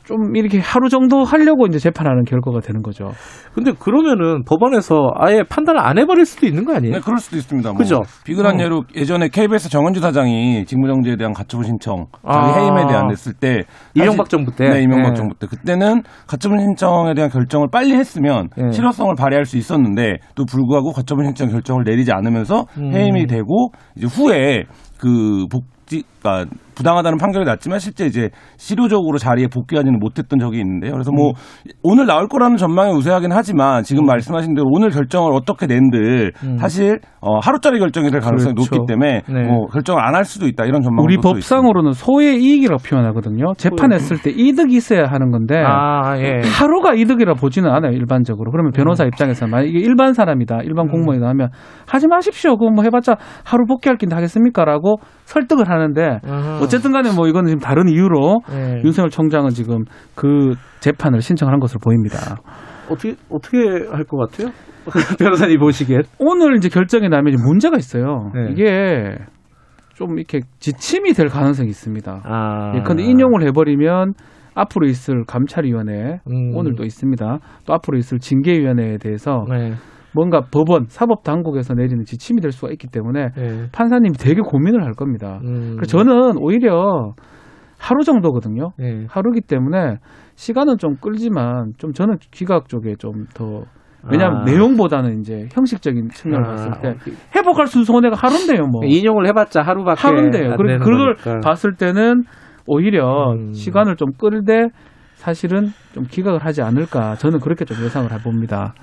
좀 이렇게 하루 정도 하려고 이제 재판하는 결과가 되는 거죠. 근데 그러면은 법원에서 아예 판단을 안 해버릴 수도 있는 거 아니에요? 네, 그럴 수도 있습니다. 뭐. 그죠? 비근한 어. 예로 예전에 KBS 정은주 사장이 직무정지에 대한 가처분 신청, 자기 아. 해임에 대한 냈을 때 이명박 정부 때, 네, 이명박 네. 정부 때 그때는 가처분 신청에 대한 결정을 빨리 했으면 네. 실효성을 발휘할 수 있었는데 또 불구하고 가처분 신청 결정을 내리지 않으면서 음. 해임이 되고 이제 후에 그 복, 그러니까 부당하다는 판결이 났지만 실제 이제 실효적으로 자리에 복귀하지는 못했던 적이 있는데요. 그래서 뭐 음. 오늘 나올 거라는 전망이 우세하긴 하지만 지금 음. 말씀하신 대로 오늘 결정을 어떻게 낸들 음. 사실 어, 하루짜리 결정이 될 가능성이 그렇죠. 높기 때문에 네. 뭐 결정을 안할 수도 있다 이런 전망. 우리 법상으로는 소의 이익이라고 표현하거든요. 재판했을 때 이득이 있어야 하는 건데 아, 예. 하루가 이득이라 보지는 않아요 일반적으로. 그러면 변호사 음. 입장에서 만약 이게 일반 사람이다, 일반 음. 공무원이다 하면 하지 마십시오. 그거 뭐 해봤자 하루 복귀할 낀데 하겠습니까라고 설득을 하는데. 어쨌든 간에 뭐 이거는 지금 다른 이유로 네. 윤석열 총장은 지금 그 재판을 신청한 것으로 보입니다. 어떻게 어떻게 할 것 같아요? 변호사님 보시기엔 오늘 이제 결정이 나면 문제가 있어요. 네. 이게 좀 이렇게 지침이 될 가능성이 있습니다. 아. 예컨대 인용을 해버리면 앞으로 있을 감찰위원회 음. 오늘도 있습니다. 또 앞으로 있을 징계위원회에 대해서 네. 뭔가 법원, 사법 당국에서 내리는 지침이 될 수가 있기 때문에 네. 판사님이 되게 고민을 할 겁니다. 음. 그래서 저는 오히려 하루 정도거든요. 네. 하루기 때문에 시간은 좀 끌지만 좀 저는 기각 쪽에 좀 더 왜냐하면 아. 내용보다는 이제 형식적인 측면을 아. 봤을 때 회복할 수 손해가 하루인데요, 뭐 인용을 해봤자 하루밖에 하루인데요. 그리고 그걸 거니까. 봤을 때는 오히려 음. 시간을 좀 끌되 사실은 좀 기각을 하지 않을까 저는 그렇게 좀 예상을 해봅니다.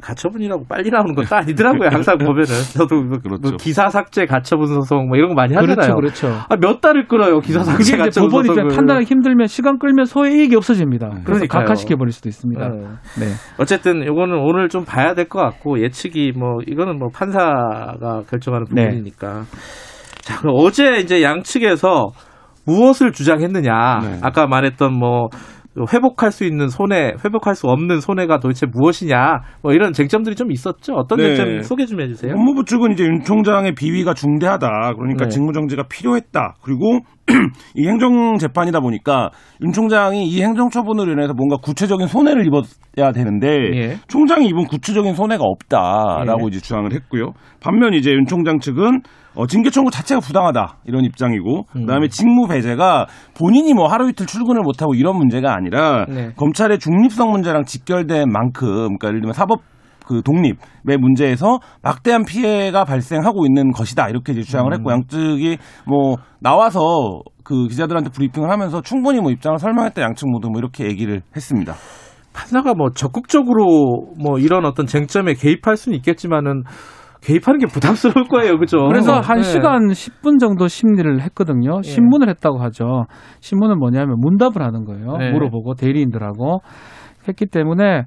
가처분이라고 빨리 나오는 것도 아니더라고요. 항상 보면은 저도 뭐, 그렇죠. 뭐 기사 삭제 가처분 소송 뭐 이런 거 많이 하잖아요. 그렇죠, 그렇죠. 아, 몇 달을 끌어요 기사 삭제 그게 이제 법원이 이제 판단하기 힘들면 시간 끌면 소외이익이 없어집니다. 네. 그래서 각하시켜 버릴 수도 있습니다. 네. 네. 어쨌든 이거는 오늘 좀 봐야 될 것 같고 예측이 뭐 이거는 뭐 판사가 결정하는 네. 부분이니까. 네. 자 그럼 어제 이제 양측에서 무엇을 주장했느냐. 네. 아까 말했던 뭐 회복할 수 있는 손해, 회복할 수 없는 손해가 도대체 무엇이냐, 뭐 이런 쟁점들이 좀 있었죠. 어떤 네. 쟁점 소개 좀 해주세요. 법무부 측은 이제 윤 총장의 비위가 중대하다, 그러니까 네. 직무정지가 필요했다. 그리고 이 행정 재판이다 보니까 윤 총장이 이 행정 처분으로 인해서 뭔가 구체적인 손해를 입어야 되는데 예. 총장이 입은 구체적인 손해가 없다라고 예. 이제 주장을 했고요. 반면 이제 윤 총장 측은 어, 징계 청구 자체가 부당하다 이런 입장이고 음. 그다음에 직무 배제가 본인이 뭐 하루 이틀 출근을 못하고 이런 문제가 아니라 네. 검찰의 중립성 문제랑 직결된 만큼 그러니까 예를 들면 사법 그 독립의 문제에서 막대한 피해가 발생하고 있는 것이다 이렇게 이제 주장을 했고 음. 양측이 뭐 나와서 그 기자들한테 브리핑을 하면서 충분히 뭐 입장을 설명했다 양측 모두 뭐 이렇게 얘기를 했습니다. 판사가 뭐 적극적으로 뭐 이런 어떤 쟁점에 개입할 수는 있겠지만은 개입하는 게 부담스러울 거예요, 그죠? 그래서 한 네. 시간 10분 정도 심리를 했거든요. 네. 신문을 했다고 하죠. 신문은 뭐냐면 문답을 하는 거예요. 네. 물어보고 대리인들하고 했기 때문에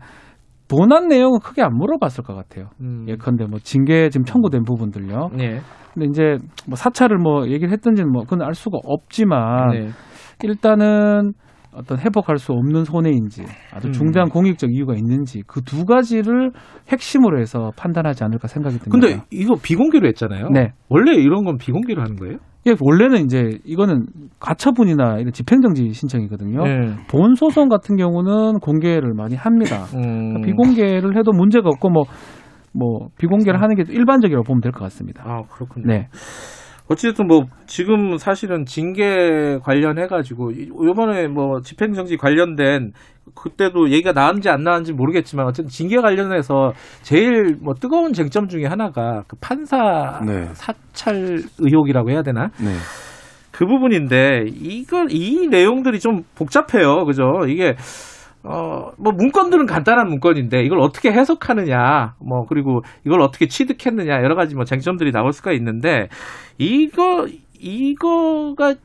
본안 내용은 크게 안 물어봤을 것 같아요. 음. 예컨대 뭐 징계 지금 청구된 부분들요. 네. 근데 이제 뭐 사찰을 뭐 얘기를 했던지는 뭐 그건 알 수가 없지만 네. 일단은 어떤 회복할 수 없는 손해인지 아주 음. 중대한 음. 공익적 이유가 있는지 그 두 가지를 핵심으로 해서 판단하지 않을까 생각이 듭니다. 근데 이거 비공개로 했잖아요. 네. 원래 이런 건 비공개로 하는 거예요? 예, 원래는 이제 이거는 가처분이나 이런 집행정지 신청이거든요. 네. 본 소송 같은 경우는 공개를 많이 합니다. 음. 그러니까 비공개를 해도 문제가 없고 뭐, 뭐, 비공개를 하는 게 일반적이라고 보면 될 것 같습니다. 아, 그렇군요. 네. 어쨌든 뭐 지금 사실은 징계 관련해 가지고 요번에 뭐 집행정지 관련된 그때도 얘기가 나왔는지 안 나왔는지 모르겠지만 어쨌든 징계 관련해서 제일 뭐 뜨거운 쟁점 중에 하나가 그 판사 네. 사찰 의혹이라고 해야 되나? 네. 그 부분인데 이걸 이 내용들이 좀 복잡해요. 그죠? 이게 어, 뭐 문건들은 간단한 문건인데 이걸 어떻게 해석하느냐, 뭐 그리고 이걸 어떻게 취득했느냐 여러 가지 뭐 쟁점들이 나올 수가 있는데 이거 이거가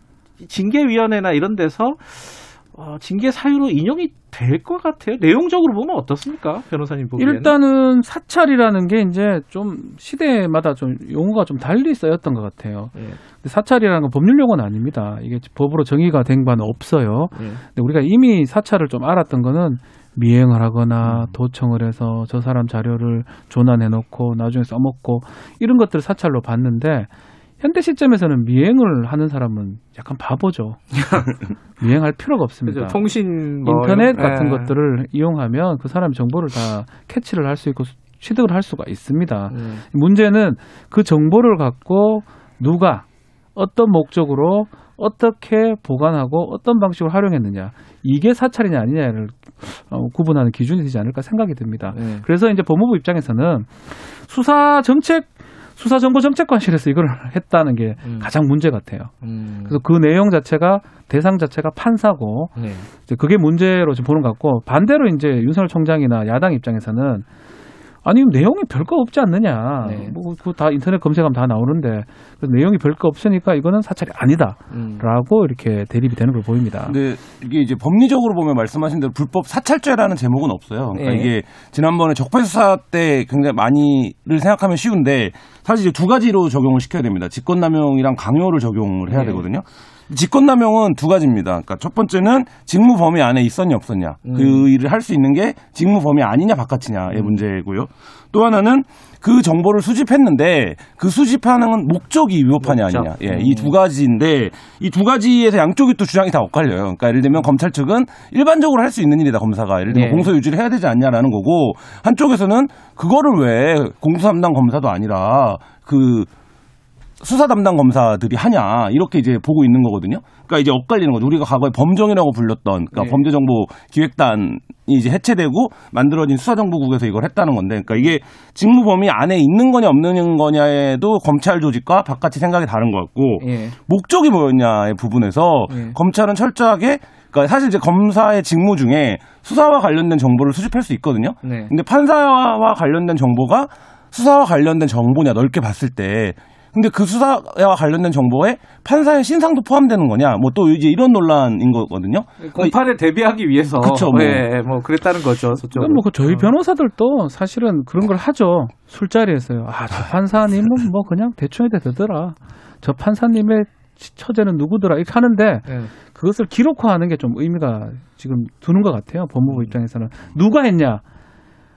징계위원회나 이런 데서 어, 징계 사유로 인용이 될 것 같아요. 내용적으로 보면 어떻습니까, 변호사님 보기에는? 일단은 사찰이라는 게 이제 좀 시대마다 좀 용어가 좀 달리 쓰였던 것 같아요. 예. 사찰이라는 건 법률 용어는 아닙니다. 이게 법으로 정의가 된 바는 없어요. 예. 근데 우리가 이미 사찰을 좀 알았던 거는 미행을 하거나 음. 도청을 해서 저 사람 자료를 조난해 놓고 나중에 써먹고 이런 것들을 사찰로 봤는데 현대 시점에서는 미행을 하는 사람은 약간 바보죠. 미행할 필요가 없습니다. 그렇죠. 통신 뭐 인터넷 같은 에. 예. 것들을 이용하면 그 사람의 정보를 다 캐치를 할 수 있고 취득을 할 수가 있습니다. 음. 문제는 그 정보를 갖고 누가 어떤 목적으로 어떻게 보관하고 어떤 방식으로 활용했느냐 이게 사찰이냐 아니냐를 어, 구분하는 기준이 되지 않을까 생각이 듭니다. 네. 그래서 이제 법무부 입장에서는 수사 정책 수사정보정책관실에서 이걸 했다는 게 음. 가장 문제 같아요. 음. 그래서 그 내용 자체가 대상 자체가 판사고 네. 이제 그게 문제로 지금 보는 것 같고 반대로 이제 윤석열 총장이나 야당 입장에서는 아니 내용이 별거 없지 않느냐. 네. 뭐 그거 다 인터넷 검색하면 다 나오는데 그 내용이 별거 없으니까 이거는 사찰이 아니다라고 음. 이렇게 대립이 되는 걸 보입니다. 근데 이게 이제 법리적으로 보면 말씀하신 대로 불법 사찰죄라는 제목은 없어요. 그러니까 네. 이게 지난번에 적폐 수사 때 굉장히 많이를 생각하면 쉬운데 사실 이제 두 가지로 적용을 시켜야 됩니다. 직권남용이랑 강요를 적용을 해야 네. 되거든요. 직권남용은 두 가지입니다. 그러니까 첫 번째는 직무 범위 안에 있었냐 없었냐 음. 그 일을 할 수 있는 게 직무 범위 아니냐 바깥이냐의 음. 문제고요. 또 하나는 그 정보를 수집했는데 그 수집하는 목적이 위법하냐 목적. 아니냐. 예, 음. 이두 가지인데 이 두 가지에서 양쪽이 또 주장이 다 엇갈려요. 그러니까 예를 들면 검찰 측은 일반적으로 할 수 있는 일이다 검사가 예를 들면 네. 공소 유지를 해야 되지 않냐라는 거고 한쪽에서는 그거를 왜 공수 담당 검사도 아니라 그 수사 담당 검사들이 하냐 이렇게 이제 보고 있는 거거든요. 그러니까 이제 엇갈리는 거죠. 우리가 과거에 범정이라고 불렸던 그러니까 네. 범죄정보 기획단이 이제 해체되고 만들어진 수사정보국에서 이걸 했다는 건데, 그러니까 이게 직무 범위 안에 있는 거냐 없는 거냐에도 검찰 조직과 바깥이 생각이 다른 것 같고 네. 목적이 뭐였냐의 부분에서 네. 검찰은 철저하게 그러니까 사실 이제 검사의 직무 중에 수사와 관련된 정보를 수집할 수 있거든요. 네. 근데 판사와 관련된 정보가 수사와 관련된 정보냐 넓게 봤을 때 근데 그 수사와 관련된 정보에 판사의 신상도 포함되는 거냐, 뭐 또 이제 이런 논란인 거거든요. 공판에 대비하기 위해서. 그렇죠. 뭐. 네, 뭐 그랬다는 거죠. 저쪽으로. 뭐그 저희 어. 변호사들도 사실은 그런 걸 하죠. 술자리에서요. 아, 저 판사님은 뭐 그냥 대충 해도 되더라. 저 판사님의 처제는 누구더라 이렇게 하는데 네. 그것을 기록화하는 게 좀 의미가 지금 두는 것 같아요. 법무부 입장에서는 누가 했냐.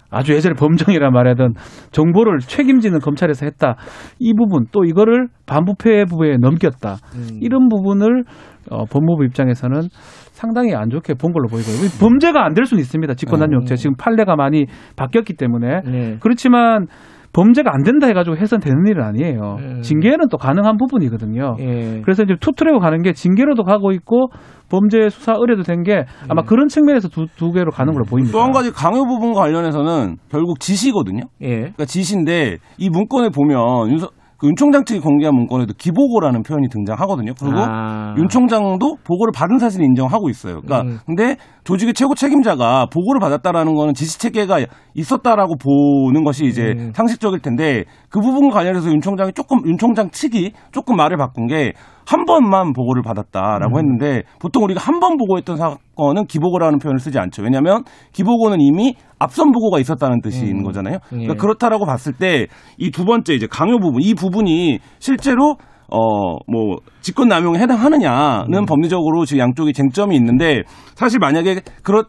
아주 예전에 범정이라 말하던 정보를 책임지는 검찰에서 했다. 이 부분 또 이거를 반부패부에 넘겼다. 음. 이런 부분을 어, 법무부 입장에서는 상당히 안 좋게 본 걸로 보이고요. 범죄가 안 될 수는 있습니다. 직권남용죄 음. 지금 판례가 많이 바뀌었기 때문에 네. 그렇지만 범죄가 안 된다 해가지고 해선 되는 일은 아니에요. 음. 징계는 또 가능한 부분이거든요. 예. 그래서 이제 투트랙으로 가는 게 징계로도 가고 있고 범죄 수사 의뢰도 된 게 아마 음. 그런 측면에서 두, 두 개로 가는 걸로 보입니다. 또 한 가지 강요 부분과 관련해서는 결국 지시거든요. 예. 그러니까 지시인데 이 문건에 보면 윤석 그윤 총장 측이 공개한 문건에도 기보고라는 표현이 등장하거든요. 그리고 아. 윤 총장도 보고를 받은 사실을 인정하고 있어요. 그러니까 음. 근데 조직의 최고 책임자가 보고를 받았다라는 거는 지시 체계가 있었다라고 보는 것이 이제 음. 상식적일 텐데 그 부분과 관련해서 윤 총장이 조금 윤 총장 측이 조금 말을 바꾼 게 한 번만 보고를 받았다라고 음. 했는데 보통 우리가 한 번 보고했던 사건은 기보고라는 표현을 쓰지 않죠. 왜냐하면 기보고는 이미 앞선 보고가 있었다는 뜻인 음. 거잖아요. 그러니까 예. 그렇다라고 봤을 때 이 두 번째 이제 강요 부분 이 부분이 실제로 어, 뭐, 직권 남용에 해당하느냐는 음. 법리적으로 지금 양쪽이 쟁점이 있는데 사실 만약에 그렇,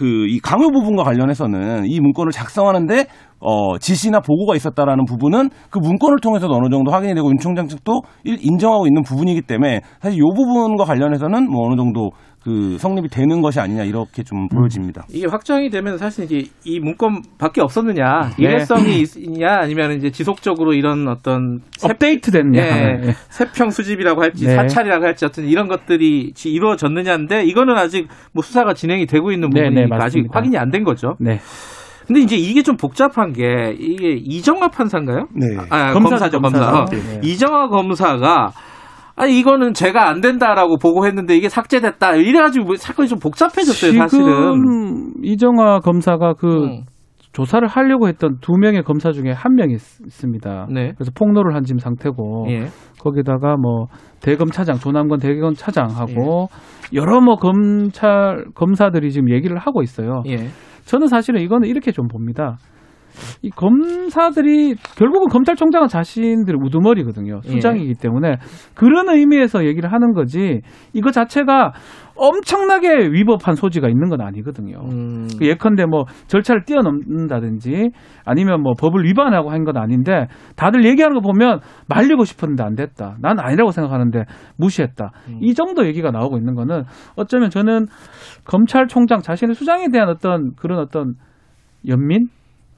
그, 이 강요 부분과 관련해서는 이 문건을 작성하는데 어, 지시나 보고가 있었다라는 부분은 그 문건을 통해서도 어느 정도 확인이 되고 윤 총장 측도 인정하고 있는 부분이기 때문에 사실 이 부분과 관련해서는 뭐 어느 정도 그 성립이 되는 것이 아니냐 이렇게 좀 보여집니다. 이게 확정이 되면 사실 이제 이 문건밖에 없었느냐 네. 일회성이 있냐 아니면 이제 지속적으로 이런 어떤 업데이트됐냐 네, 세평 수집이라고 할지 네. 사찰이라고 할지 어떤 이런 것들이 이루어졌느냐인데 이거는 아직 뭐 수사가 진행이 되고 있는 네, 부분이니까 네, 아직 확인이 안 된 거죠. 네. 근데 이제 이게 좀 복잡한 게 이게 이정화 판사인가요? 네. 아, 검사죠, 검사. 검사. 어. 네. 이정화 검사가 아 이거는 제가 안 된다라고 보고했는데 이게 삭제됐다 이래가지고 뭐 사건이 좀 복잡해졌어요 지금 사실은 이정화 검사가 그 음. 조사를 하려고 했던 두 명의 검사 중에 한 명이 있습니다. 네. 그래서 폭로를 한 지금 상태고 예. 거기다가 뭐 대검 차장 조남건 대검 차장하고 예. 여러 뭐 검찰 검사들이 지금 얘기를 하고 있어요. 예. 저는 사실은 이거는 이렇게 좀 봅니다. 이 검사들이 결국은 검찰총장은 자신들의 우두머리거든요. 예. 수장이기 때문에 그런 의미에서 얘기를 하는 거지 이거 자체가 엄청나게 위법한 소지가 있는 건 아니거든요. 음. 그 예컨대 뭐 절차를 뛰어넘는다든지 아니면 뭐 법을 위반하고 한 건 아닌데 다들 얘기하는 거 보면 말리고 싶었는데 안 됐다. 난 아니라고 생각하는데 무시했다. 음. 이 정도 얘기가 나오고 있는 거는 어쩌면 저는 검찰총장 자신의 수장에 대한 어떤 그런 어떤 연민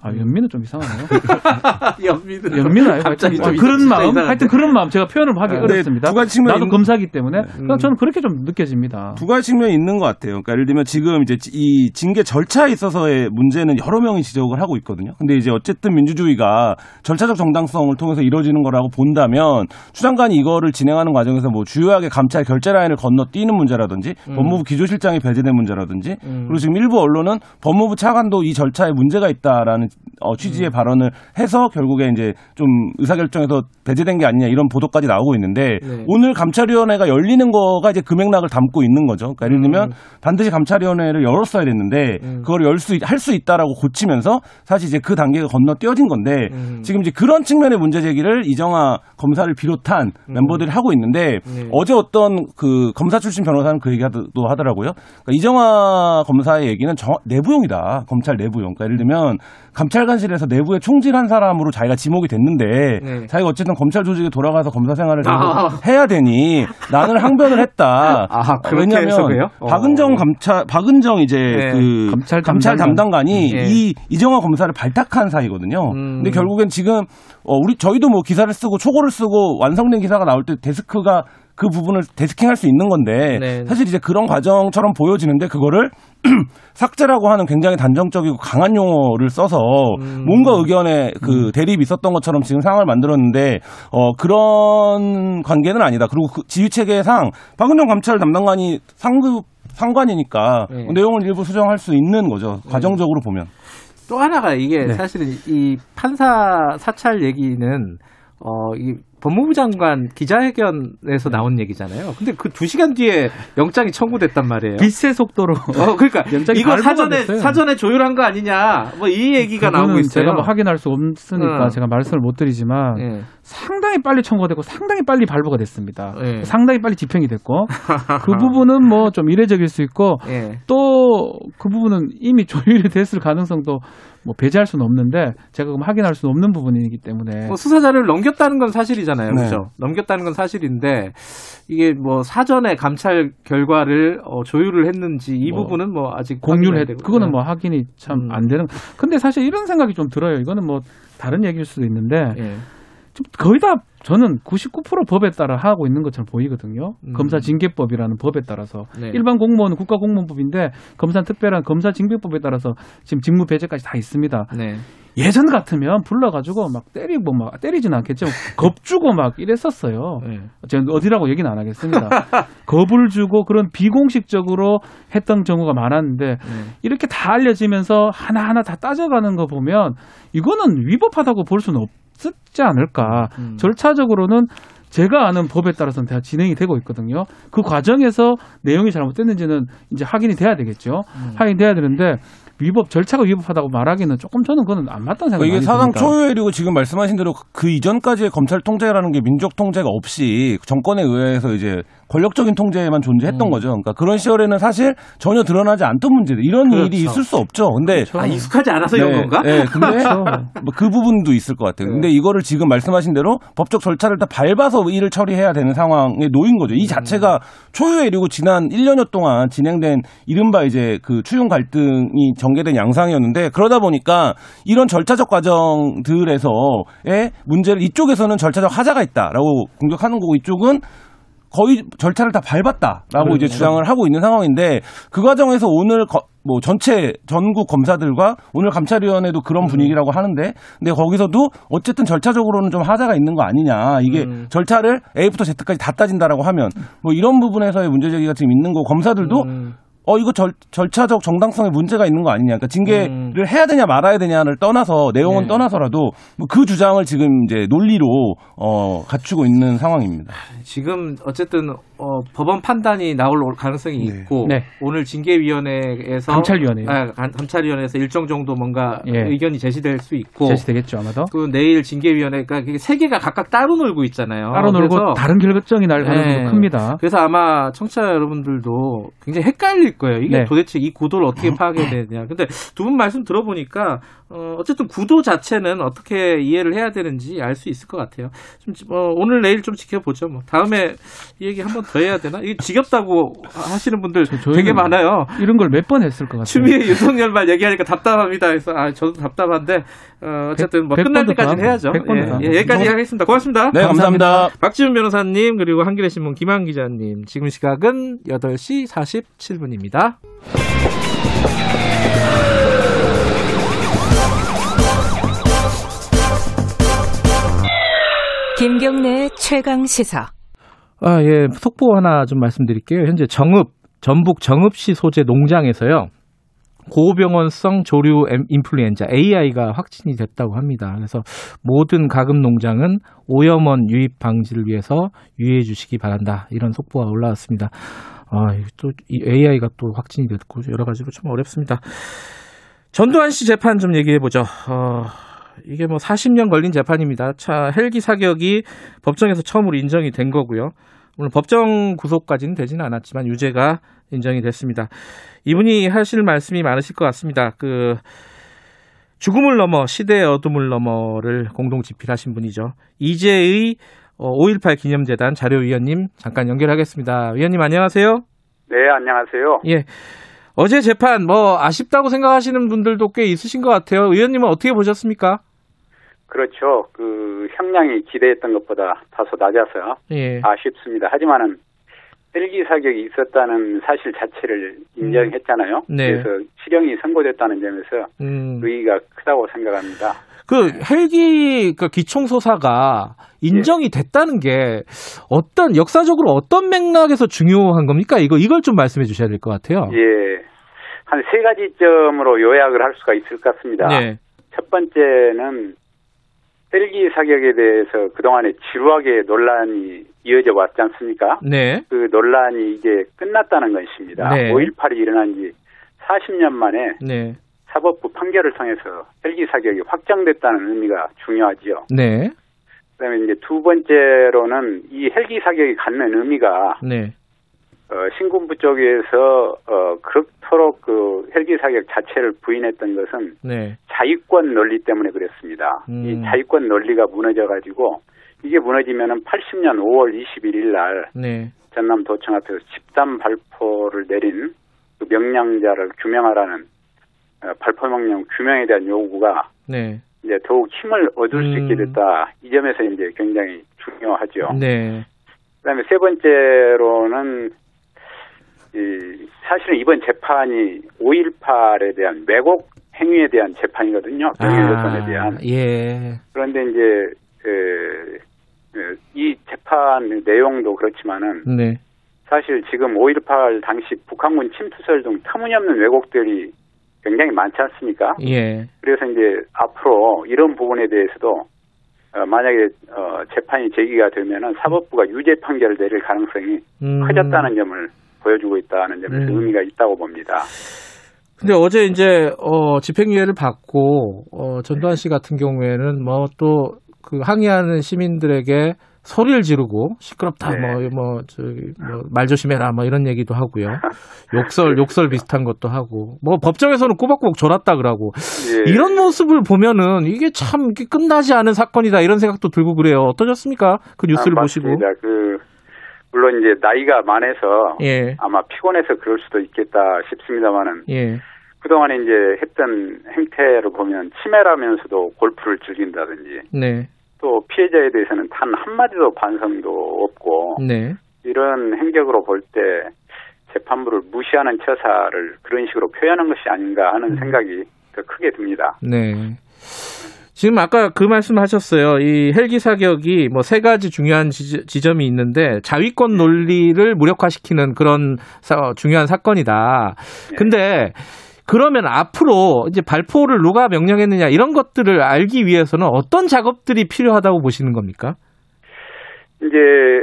아 연민은 좀 이상하네요. 연민은 연민은 아니고 갑자기 좀 그런 마음 이상한데. 하여튼 그런 마음 제가 표현을 하기 네, 어렵습니다. 두 가지 측면 나도 검사기 때문에 음. 저는 그렇게 좀 느껴집니다. 두 가지 측면이 있는 것 같아요. 그러니까 예를 들면 지금 이제 이 징계 절차에 있어서의 문제는 여러 명이 지적을 하고 있거든요. 근데 이제 어쨌든 민주주의가 절차적 정당성을 통해서 이루어지는 거라고 본다면 추장관이 이거를 진행하는 과정에서 뭐 주요하게 감찰 결재 라인을 건너뛰는 문제라든지 음. 법무부 기조실장이 배제된 문제라든지 음. 그리고 지금 일부 언론은 법무부 차관도 이 절차에 문제가 있다라는 어, 취지의 음. 발언을 해서 결국에 이제 좀 의사결정에서 배제된 게 아니냐 이런 보도까지 나오고 있는데 네. 오늘 감찰위원회가 열리는 거가 이제 금액락을 담고 있는 거죠. 그러니까 예를 들면 음. 반드시 감찰위원회를 열었어야 됐는데 음. 그걸 열 수 할 수 있다라고 고치면서 사실 이제 그 단계가 건너뛰어진 건데 음. 지금 이제 그런 측면의 문제 제기를 이정아 검사를 비롯한 음. 멤버들이 하고 있는데 네. 어제 어떤 그 검사 출신 변호사는 그 얘기도 하더라고요. 그러니까 이정아 검사의 얘기는 저, 내부용이다. 검찰 내부용. 그러니까 예를 들면 감찰관실에서 내부에 총질한 사람으로 자기가 지목이 됐는데 네. 자기가 어쨌든 검찰 조직에 돌아가서 검사 생활을 아. 해야 되니 나는 항변을 했다. 아, 왜냐하면 어. 박은정 감찰 박은정 이제 네. 그 감찰, 감찰 담당관이 네. 이 이정화 검사를 발탁한 사이거든요. 음. 근데 결국엔 지금 어 우리 저희도 뭐 기사를 쓰고 초고를 쓰고 완성된 기사가 나올 때 데스크가 그 부분을 데스킹할 수 있는 건데 네. 사실 이제 그런 과정처럼 보여지는데 그거를 삭제라고 하는 굉장히 단정적이고 강한 용어를 써서 음. 뭔가 의견에 그 음. 대립이 있었던 것처럼 지금 상황을 만들었는데 어 그런 관계는 아니다. 그리고 그 지휘 체계상 박은정 감찰 담당관이 상급 상관이니까 네. 내용을 일부 수정할 수 있는 거죠. 네. 과정적으로 보면. 또 하나가 이게 네. 사실은 이 판사 사찰 얘기는 어, 이 법무부 장관 기자회견에서 네. 나온 얘기잖아요. 근데 그 두 시간 뒤에 영장이 청구됐단 말이에요. 빛의 속도로. 어, 그러니까 이거 사전에 됐어요. 사전에 조율한 거 아니냐. 뭐 이 얘기가 나오고 있어요. 제가 뭐 확인할 수 없으니까 어. 제가 말씀을 못 드리지만 네. 상당히 빨리 청구가 됐고 상당히 빨리 발부가 됐습니다. 네. 상당히 빨리 집행이 됐고 그 부분은 뭐 좀 이례적일 수 있고 네. 또그 부분은 이미 조율이 됐을 가능성도 뭐 배제할 수는 없는데 제가 그럼 확인할 수는 없는 부분이기 때문에 뭐 수사 자료를 넘겼다는 건 사실이잖아요, 네. 그렇죠? 넘겼다는 건 사실인데 이게 뭐 사전에 감찰 결과를 어, 조율을 했는지 이 뭐 부분은 뭐 아직 공유를 했 그거는 뭐 확인이 참안 음. 되는. 근데 사실 이런 생각이 좀 들어요. 이거는 뭐 다른 얘기일 수도 있는데. 예. 좀 거의 다 저는 99% 법에 따라 하고 있는 것처럼 보이거든요. 음. 검사 징계법이라는 법에 따라서 네. 일반 공무원은 국가 공무원법인데 검사 특별한 검사 징계법에 따라서 지금 직무 배제까지 다 있습니다. 네. 예전 같으면 불러가지고 막 때리고 막 때리지는 않겠지만 겁 주고 막 이랬었어요. 네. 제가 어디라고 얘기는 안 하겠습니다. 겁을 주고 그런 비공식적으로 했던 경우가 많았는데 네. 이렇게 다 알려지면서 하나하나 다 따져가는 거 보면 이거는 위법하다고 볼 수는 없. 쓰지 않을까. 음. 절차적으로는 제가 아는 법에 따라서는 다 진행이 되고 있거든요. 그 과정에서 내용이 잘못됐는지는 이제 확인이 돼야 되겠죠. 음. 확인돼야 되는데 위법 절차가 위법하다고 말하기는 조금 저는 그건 안 맞다는 생각이 이게 사상. 초유이고 지금 말씀하신 대로 그 이전까지의 검찰 통제라는 게 민족 통제가 없이 정권에 의해서 이제 권력적인 통제만 존재했던 음. 거죠. 그러니까 그런 시절에는 사실 전혀 드러나지 않던 문제들 이런 그렇죠. 일이 있을 수 없죠. 근데 그렇죠. 아, 익숙하지 않아서 네, 이런 건가? 네, 근데 그렇죠. 뭐그 부분도 있을 것 같아요. 네. 근데 이거를 지금 말씀하신 대로 법적 절차를 다 밟아서 일을 처리해야 되는 상황에 놓인 거죠. 이 자체가 음. 초유의 일이고 지난 1년여 동안 진행된 이른바 이제 그 추용 갈등이 전개된 양상이었는데 그러다 보니까 이런 절차적 과정들에서의 문제를 이쪽에서는 절차적 하자가 있다라고 공격하는 거고 이쪽은 거의 절차를 다 밟았다라고 그렇죠. 이제 주장을 하고 있는 상황인데 그 과정에서 오늘 거, 뭐 전체 전국 검사들과 오늘 감찰위원회도 그런 음. 분위기라고 하는데 근데 거기서도 어쨌든 절차적으로는 좀 하자가 있는 거 아니냐 이게 음. 절차를 A부터 Z까지 다 따진다라고 하면 뭐 이런 부분에서의 문제 제기가 지금 있는 거 검사들도 음. 어 이거 절, 절차적 정당성에 문제가 있는 거 아니냐. 그러니까 징계를 음. 해야 되냐 말아야 되냐를 떠나서 내용은 네. 떠나서라도 뭐 그 주장을 지금 이제 논리로 어 갖추고 있는 상황입니다. 지금 어쨌든 어, 법원 판단이 나올 가능성이 네. 있고 네. 오늘 징계위원회에서 감찰위원회 아, 감찰위원회에서 일정 정도 뭔가 예. 의견이 제시될 수 있고 제시되겠죠 아마도. 그 내일 징계위원회가 세 개가 각각 따로 놀고 있잖아요. 따로 놀고 다른 결정이 날 가능성이 네. 큽니다. 그래서 아마 청취자 여러분들도 굉장히 헷갈릴 거예요. 이게 네. 도대체 이 구도를 어떻게 파악해야 되냐. 근데 두 분 말씀 들어보니까 어, 어쨌든 구도 자체는 어떻게 이해를 해야 되는지 알 수 있을 것 같아요. 좀 어, 오늘 내일 좀 지켜보죠. 뭐 다음에 이 얘기 한 번 더 해야 되나? 이게 지겹다고 하시는 분들 되게 많아요. 이런 걸 몇 번 했을 것 같아요. 추미애 윤석열 말 얘기하니까 답답합니다. 그래서 아 저도 답답한데 어, 어쨌든 뭐 끝날 때까지는 해야죠. 예, 예, 여기까지 하겠습니다. 고맙습니다. 네, 감사합니다. 감사합니다. 박지훈 변호사님 그리고 한겨레 신문 김한 기자님 지금 시각은 8시 47분입니다. 김경래 최강 시사. 아, 예. 속보 하나 좀 말씀드릴게요. 현재 정읍, 전북 정읍시 소재 농장에서요. 고병원성 조류 인플루엔자 AI가 확진이 됐다고 합니다. 그래서 모든 가금 농장은 오염원 유입 방지를 위해서 유의해 주시기 바란다. 이런 속보가 올라왔습니다. 아, 또 AI가 또 확진이 됐고 여러 가지로 좀 어렵습니다. 전두환 씨 재판 좀 얘기해 보죠. 어, 이게 뭐 40년 걸린 재판입니다. 차 헬기 사격이 법정에서 처음으로 인정이 된 거고요. 물론 법정 구속까지는 되지는 않았지만 유죄가 인정이 됐습니다. 이분이 하실 말씀이 많으실 것 같습니다. 그 죽음을 넘어 시대의 어둠을 넘어를 공동 집필하신 분이죠. 이재의 5.18 기념재단 자료위원님 잠깐 연결하겠습니다. 위원님 안녕하세요. 네, 안녕하세요. 예. 어제 재판 뭐 아쉽다고 생각하시는 분들도 꽤 있으신 것 같아요. 의원님은 어떻게 보셨습니까? 그렇죠. 그 형량이 기대했던 것보다 다소 낮아서 예. 아쉽습니다. 하지만은 헬기 사격이 있었다는 사실 자체를 인정했잖아요. 음. 네. 그래서 실형이 선고됐다는 점에서 음. 의의가 크다고 생각합니다. 그 헬기 그 기총소사가 인정이 됐다는 게 어떤 역사적으로 어떤 맥락에서 중요한 겁니까? 이거 이걸 좀 말씀해 주셔야 될 것 같아요. 예. 한 세 가지 점으로 요약을 할 수가 있을 것 같습니다. 네. 첫 번째는 헬기 사격에 대해서 그동안에 지루하게 논란이 이어져 왔지 않습니까? 네. 그 논란이 이제 끝났다는 것입니다. 네. 5.18이 일어난 지 40년 만에 네. 사법부 판결을 통해서 헬기 사격이 확정됐다는 의미가 중요하지요. 네. 그다음에 이제 두 번째로는 이 헬기 사격이 갖는 의미가 네. 어, 신군부 쪽에서 어, 그렇도록 그 헬기 사격 자체를 부인했던 것은 네. 자유권 논리 때문에 그랬습니다. 음. 이 자유권 논리가 무너져 가지고 이게 무너지면은 80년 5월 21일 날 네. 전남 도청 앞에서 집단 발포를 내린 그 명령자를 규명하라는 어, 발포 명령 규명에 대한 요구가 네. 이제 더욱 힘을 얻을 음. 수 있게 음. 됐다. 이 점에서 이제 굉장히 중요하죠. 네. 그다음에 세 번째로는 이 사실은 이번 재판이 5.18에 대한 왜곡 행위에 대한 재판이거든요. 경영여선에 아, 대한. 예. 그런데 이제 그, 그, 이 재판 내용도 그렇지만은 네. 사실 지금 5.18 당시 북한군 침투설 등 터무니없는 왜곡들이 굉장히 많지 않습니까? 예. 그래서 이제 앞으로 이런 부분에 대해서도 어, 만약에 어, 재판이 제기가 되면은 사법부가 유죄 판결을 내릴 가능성이 음. 커졌다는 점을 보여주고 있다는 점에서 음. 의미가 있다고 봅니다. 근데 어제 이제 어 집행유예를 받고 어 전두환 씨 같은 경우에는 뭐 또 그 항의하는 시민들에게 소리를 지르고 시끄럽다 네. 뭐뭐 저기 뭐말 조심해라 뭐 이런 얘기도 하고요. 욕설 욕설 비슷한 것도 하고 뭐 법정에서는 꼬박꼬박 졸았다 그러고 예. 이런 모습을 보면은 이게 참 이게 끝나지 않은 사건이다 이런 생각도 들고 그래요. 어떠셨습니까? 그 뉴스를 아, 보시고. 그 물론 이제 나이가 많아서 예. 아마 피곤해서 그럴 수도 있겠다 싶습니다만은 예. 그동안에 이제 했던 행태를 보면 치매라면서도 골프를 즐긴다든지 네. 또 피해자에 대해서는 단 한마디도 반성도 없고 네. 이런 행적으로 볼 때 재판부를 무시하는 처사를 그런 식으로 표현한 것이 아닌가 하는 음. 생각이 더 크게 듭니다. 네. 지금 아까 그 말씀하셨어요. 이 헬기 사격이 뭐 세 가지 중요한 지, 점이 있는데 자위권 논리를 무력화시키는 그런 사, 중요한 사건이다. 네. 근데 그러면 앞으로 이제 발포를 누가 명령했느냐 이런 것들을 알기 위해서는 어떤 작업들이 필요하다고 보시는 겁니까? 이제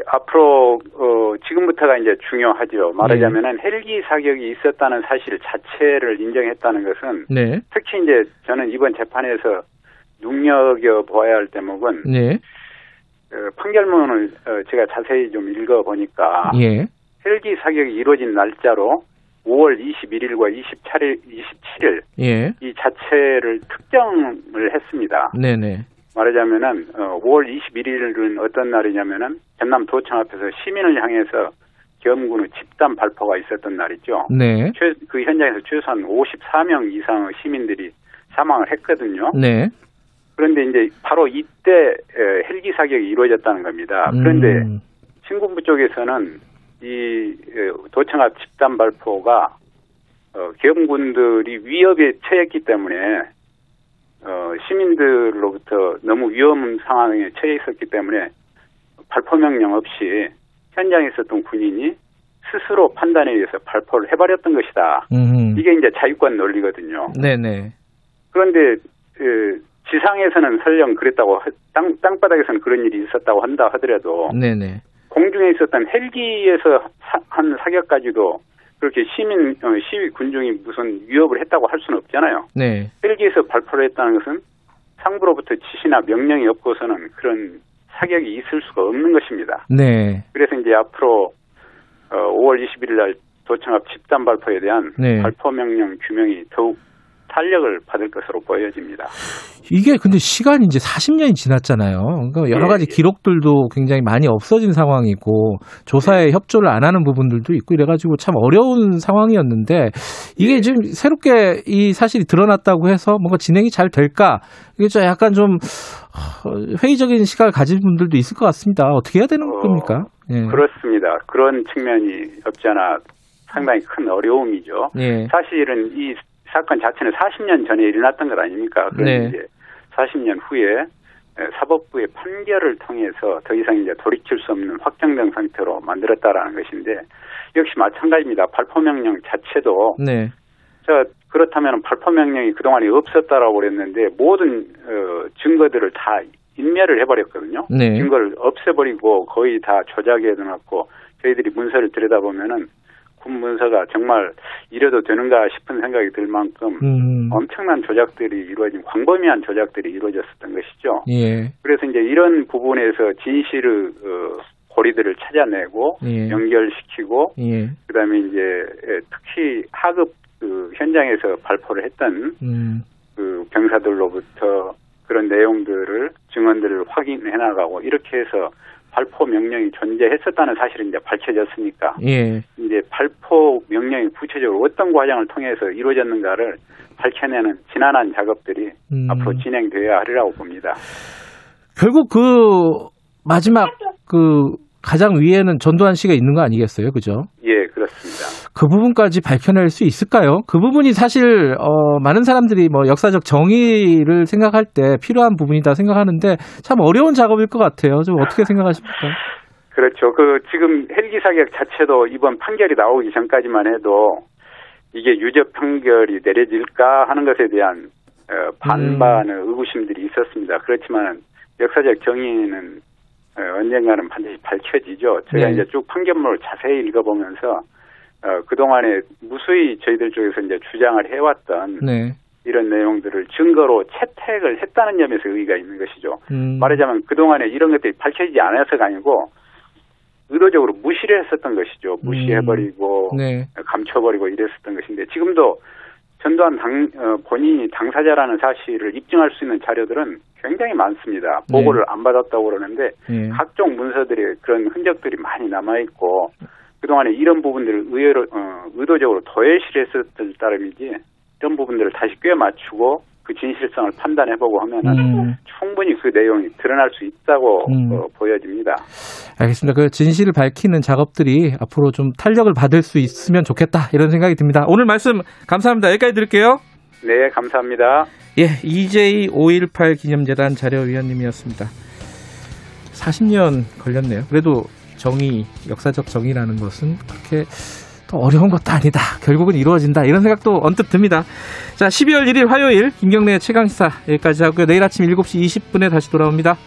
앞으로 어 지금부터가 이제 중요하죠. 말하자면은 네. 헬기 사격이 있었다는 사실 자체를 인정했다는 것은 네. 특히 이제 저는 이번 재판에서 눈여겨 보아야 할 대목은 네. 어, 판결문을 어, 제가 자세히 좀 읽어 보니까 예. 헬기 사격이 이루어진 날짜로 5월 21일과 27일, 27일 예. 이 자체를 특정을 했습니다. 네네. 말하자면은 어, 5월 21일은 어떤 날이냐면은 전남 도청 앞에서 시민을 향해서 겸군의 집단 발포가 있었던 날이죠. 네. 최, 그 현장에서 최소한 54명 이상의 시민들이 사망을 했거든요. 네. 그런데 이제 바로 이때 헬기 사격이 이루어졌다는 겁니다. 그런데 음. 신군부 쪽에서는 이 도청 앞 집단 발포가 어, 계엄군들이 위협에 처했기 때문에 어, 시민들로부터 너무 위험 상황에 처해 있었기 때문에 발포 명령 없이 현장에 있었던 군인이 스스로 판단에 의해서 발포를 해버렸던 것이다. 음흠. 이게 이제 자유권 논리거든요. 네네. 그런데 그 지상에서는 설령 그랬다고 땅 땅바닥에서는 그런 일이 있었다고 한다 하더라도 네네. 공중에 있었던 헬기에서 사, 한 사격까지도 그렇게 시민 어, 시위 군중이 무슨 위협을 했다고 할 수는 없잖아요. 네. 헬기에서 발표를 했다는 것은 상부로부터 지시나 명령이 없고서는 그런 사격이 있을 수가 없는 것입니다. 네. 그래서 이제 앞으로 어, 5월 21일 날 도청 앞 집단 발표에 대한 네. 발표 명령 규명이 더욱 탄력을 받을 것으로 보여집니다. 이게 근데 시간이 이제 40년이 지났잖아요. 그러니까 여러 가지 예, 예. 기록들도 굉장히 많이 없어진 상황이고 조사에 예. 협조를 안 하는 부분들도 있고 이래가지고 참 어려운 상황이었는데 이게 예. 지금 새롭게 이 사실이 드러났다고 해서 뭔가 진행이 잘 될까 이게 좀 약간 좀 회의적인 시각을 가진 분들도 있을 것 같습니다. 어떻게 해야 되는 어, 겁니까? 예. 그렇습니다. 그런 측면이 없지 않아 상당히 큰 어려움이죠. 예. 사실은 이 사건 자체는 40년 전에 일어났던 것 아닙니까? 그런데 네. 이제 40년 후에 사법부의 판결을 통해서 더 이상 이제 돌이킬 수 없는 확정된 상태로 만들었다라는 것인데 역시 마찬가지입니다. 발포 명령 자체도 네. 자 그렇다면 발포 명령이 그동안에 없었다라고 그랬는데 모든 어, 증거들을 다 인멸을 해버렸거든요. 네. 증거를 없애버리고 거의 다 조작해 놔놓고 저희들이 문서를 들여다보면은 군 문서가 정말 이래도 되는가 싶은 생각이 들 만큼 음. 엄청난 조작들이 이루어진 광범위한 조작들이 이루어졌었던 것이죠. 예. 그래서 이제 이런 부분에서 진실의 어, 고리들을 찾아내고 예. 연결시키고 예. 그다음에 이제 특히 하급 그 현장에서 발표를 했던 음. 그 병사들로부터 그런 내용들을 증언들을 확인해 나가고 이렇게 해서 발포 명령이 존재했었다는 사실이 이제 밝혀졌으니까 예. 이제 발포 명령이 구체적으로 어떤 과정을 통해서 이루어졌는가를 밝혀내는 지난한 작업들이 음. 앞으로 진행되어야 하리라고 봅니다. 결국 그 마지막 그 가장 위에는 전두환 씨가 있는 거 아니겠어요, 그죠? 예, 그렇습니다. 그 부분까지 밝혀낼 수 있을까요? 그 부분이 사실 어, 많은 사람들이 뭐 역사적 정의를 생각할 때 필요한 부분이다 생각하는데 참 어려운 작업일 것 같아요. 좀 어떻게 생각하십니까? 그렇죠. 그 지금 헬기 사격 자체도 이번 판결이 나오기 전까지만 해도 이게 유죄 판결이 내려질까 하는 것에 대한 어, 반반의 음. 의구심들이 있었습니다. 그렇지만 역사적 정의는 어, 언젠가는 반드시 밝혀지죠. 제가 네. 이제 쭉 판결문을 자세히 읽어보면서 어, 그동안에 무수히 저희들 쪽에서 이제 주장을 해왔던 네. 이런 내용들을 증거로 채택을 했다는 점에서 의의가 있는 것이죠. 음. 말하자면 그동안에 이런 것들이 밝혀지지 않아서가 아니고 의도적으로 무시를 했었던 것이죠. 무시해버리고 음. 네. 감춰버리고 이랬었던 것인데 지금도 전두환 당 어, 본인이 당사자라는 사실을 입증할 수 있는 자료들은 굉장히 많습니다. 보고를 네. 안 받았다고 그러는데 네. 각종 문서들이 그런 흔적들이 많이 남아 있고 그동안에 이런 부분들을 의외로 어, 의도적으로 도외시를 했었던 따름이지 이런 부분들을 다시 꿰 맞추고 그 진실성을 판단해보고 하면은 음. 충분히 그 내용이 드러날 수 있다고 음. 어, 보여집니다. 알겠습니다. 그 진실을 밝히는 작업들이 앞으로 좀 탄력을 받을 수 있으면 좋겠다 이런 생각이 듭니다. 오늘 말씀 감사합니다. 여기까지 드릴게요. 네, 감사합니다. 예, EJ 5.18 기념재단 자료위원님이었습니다. 40년 걸렸네요. 그래도 정의, 역사적 정의라는 것은 그렇게 또 어려운 것도 아니다. 결국은 이루어진다. 이런 생각도 언뜻 듭니다. 자, 12월 1일 화요일 김경래 최강시사 여기까지 하고요. 내일 아침 7시 20분에 다시 돌아옵니다.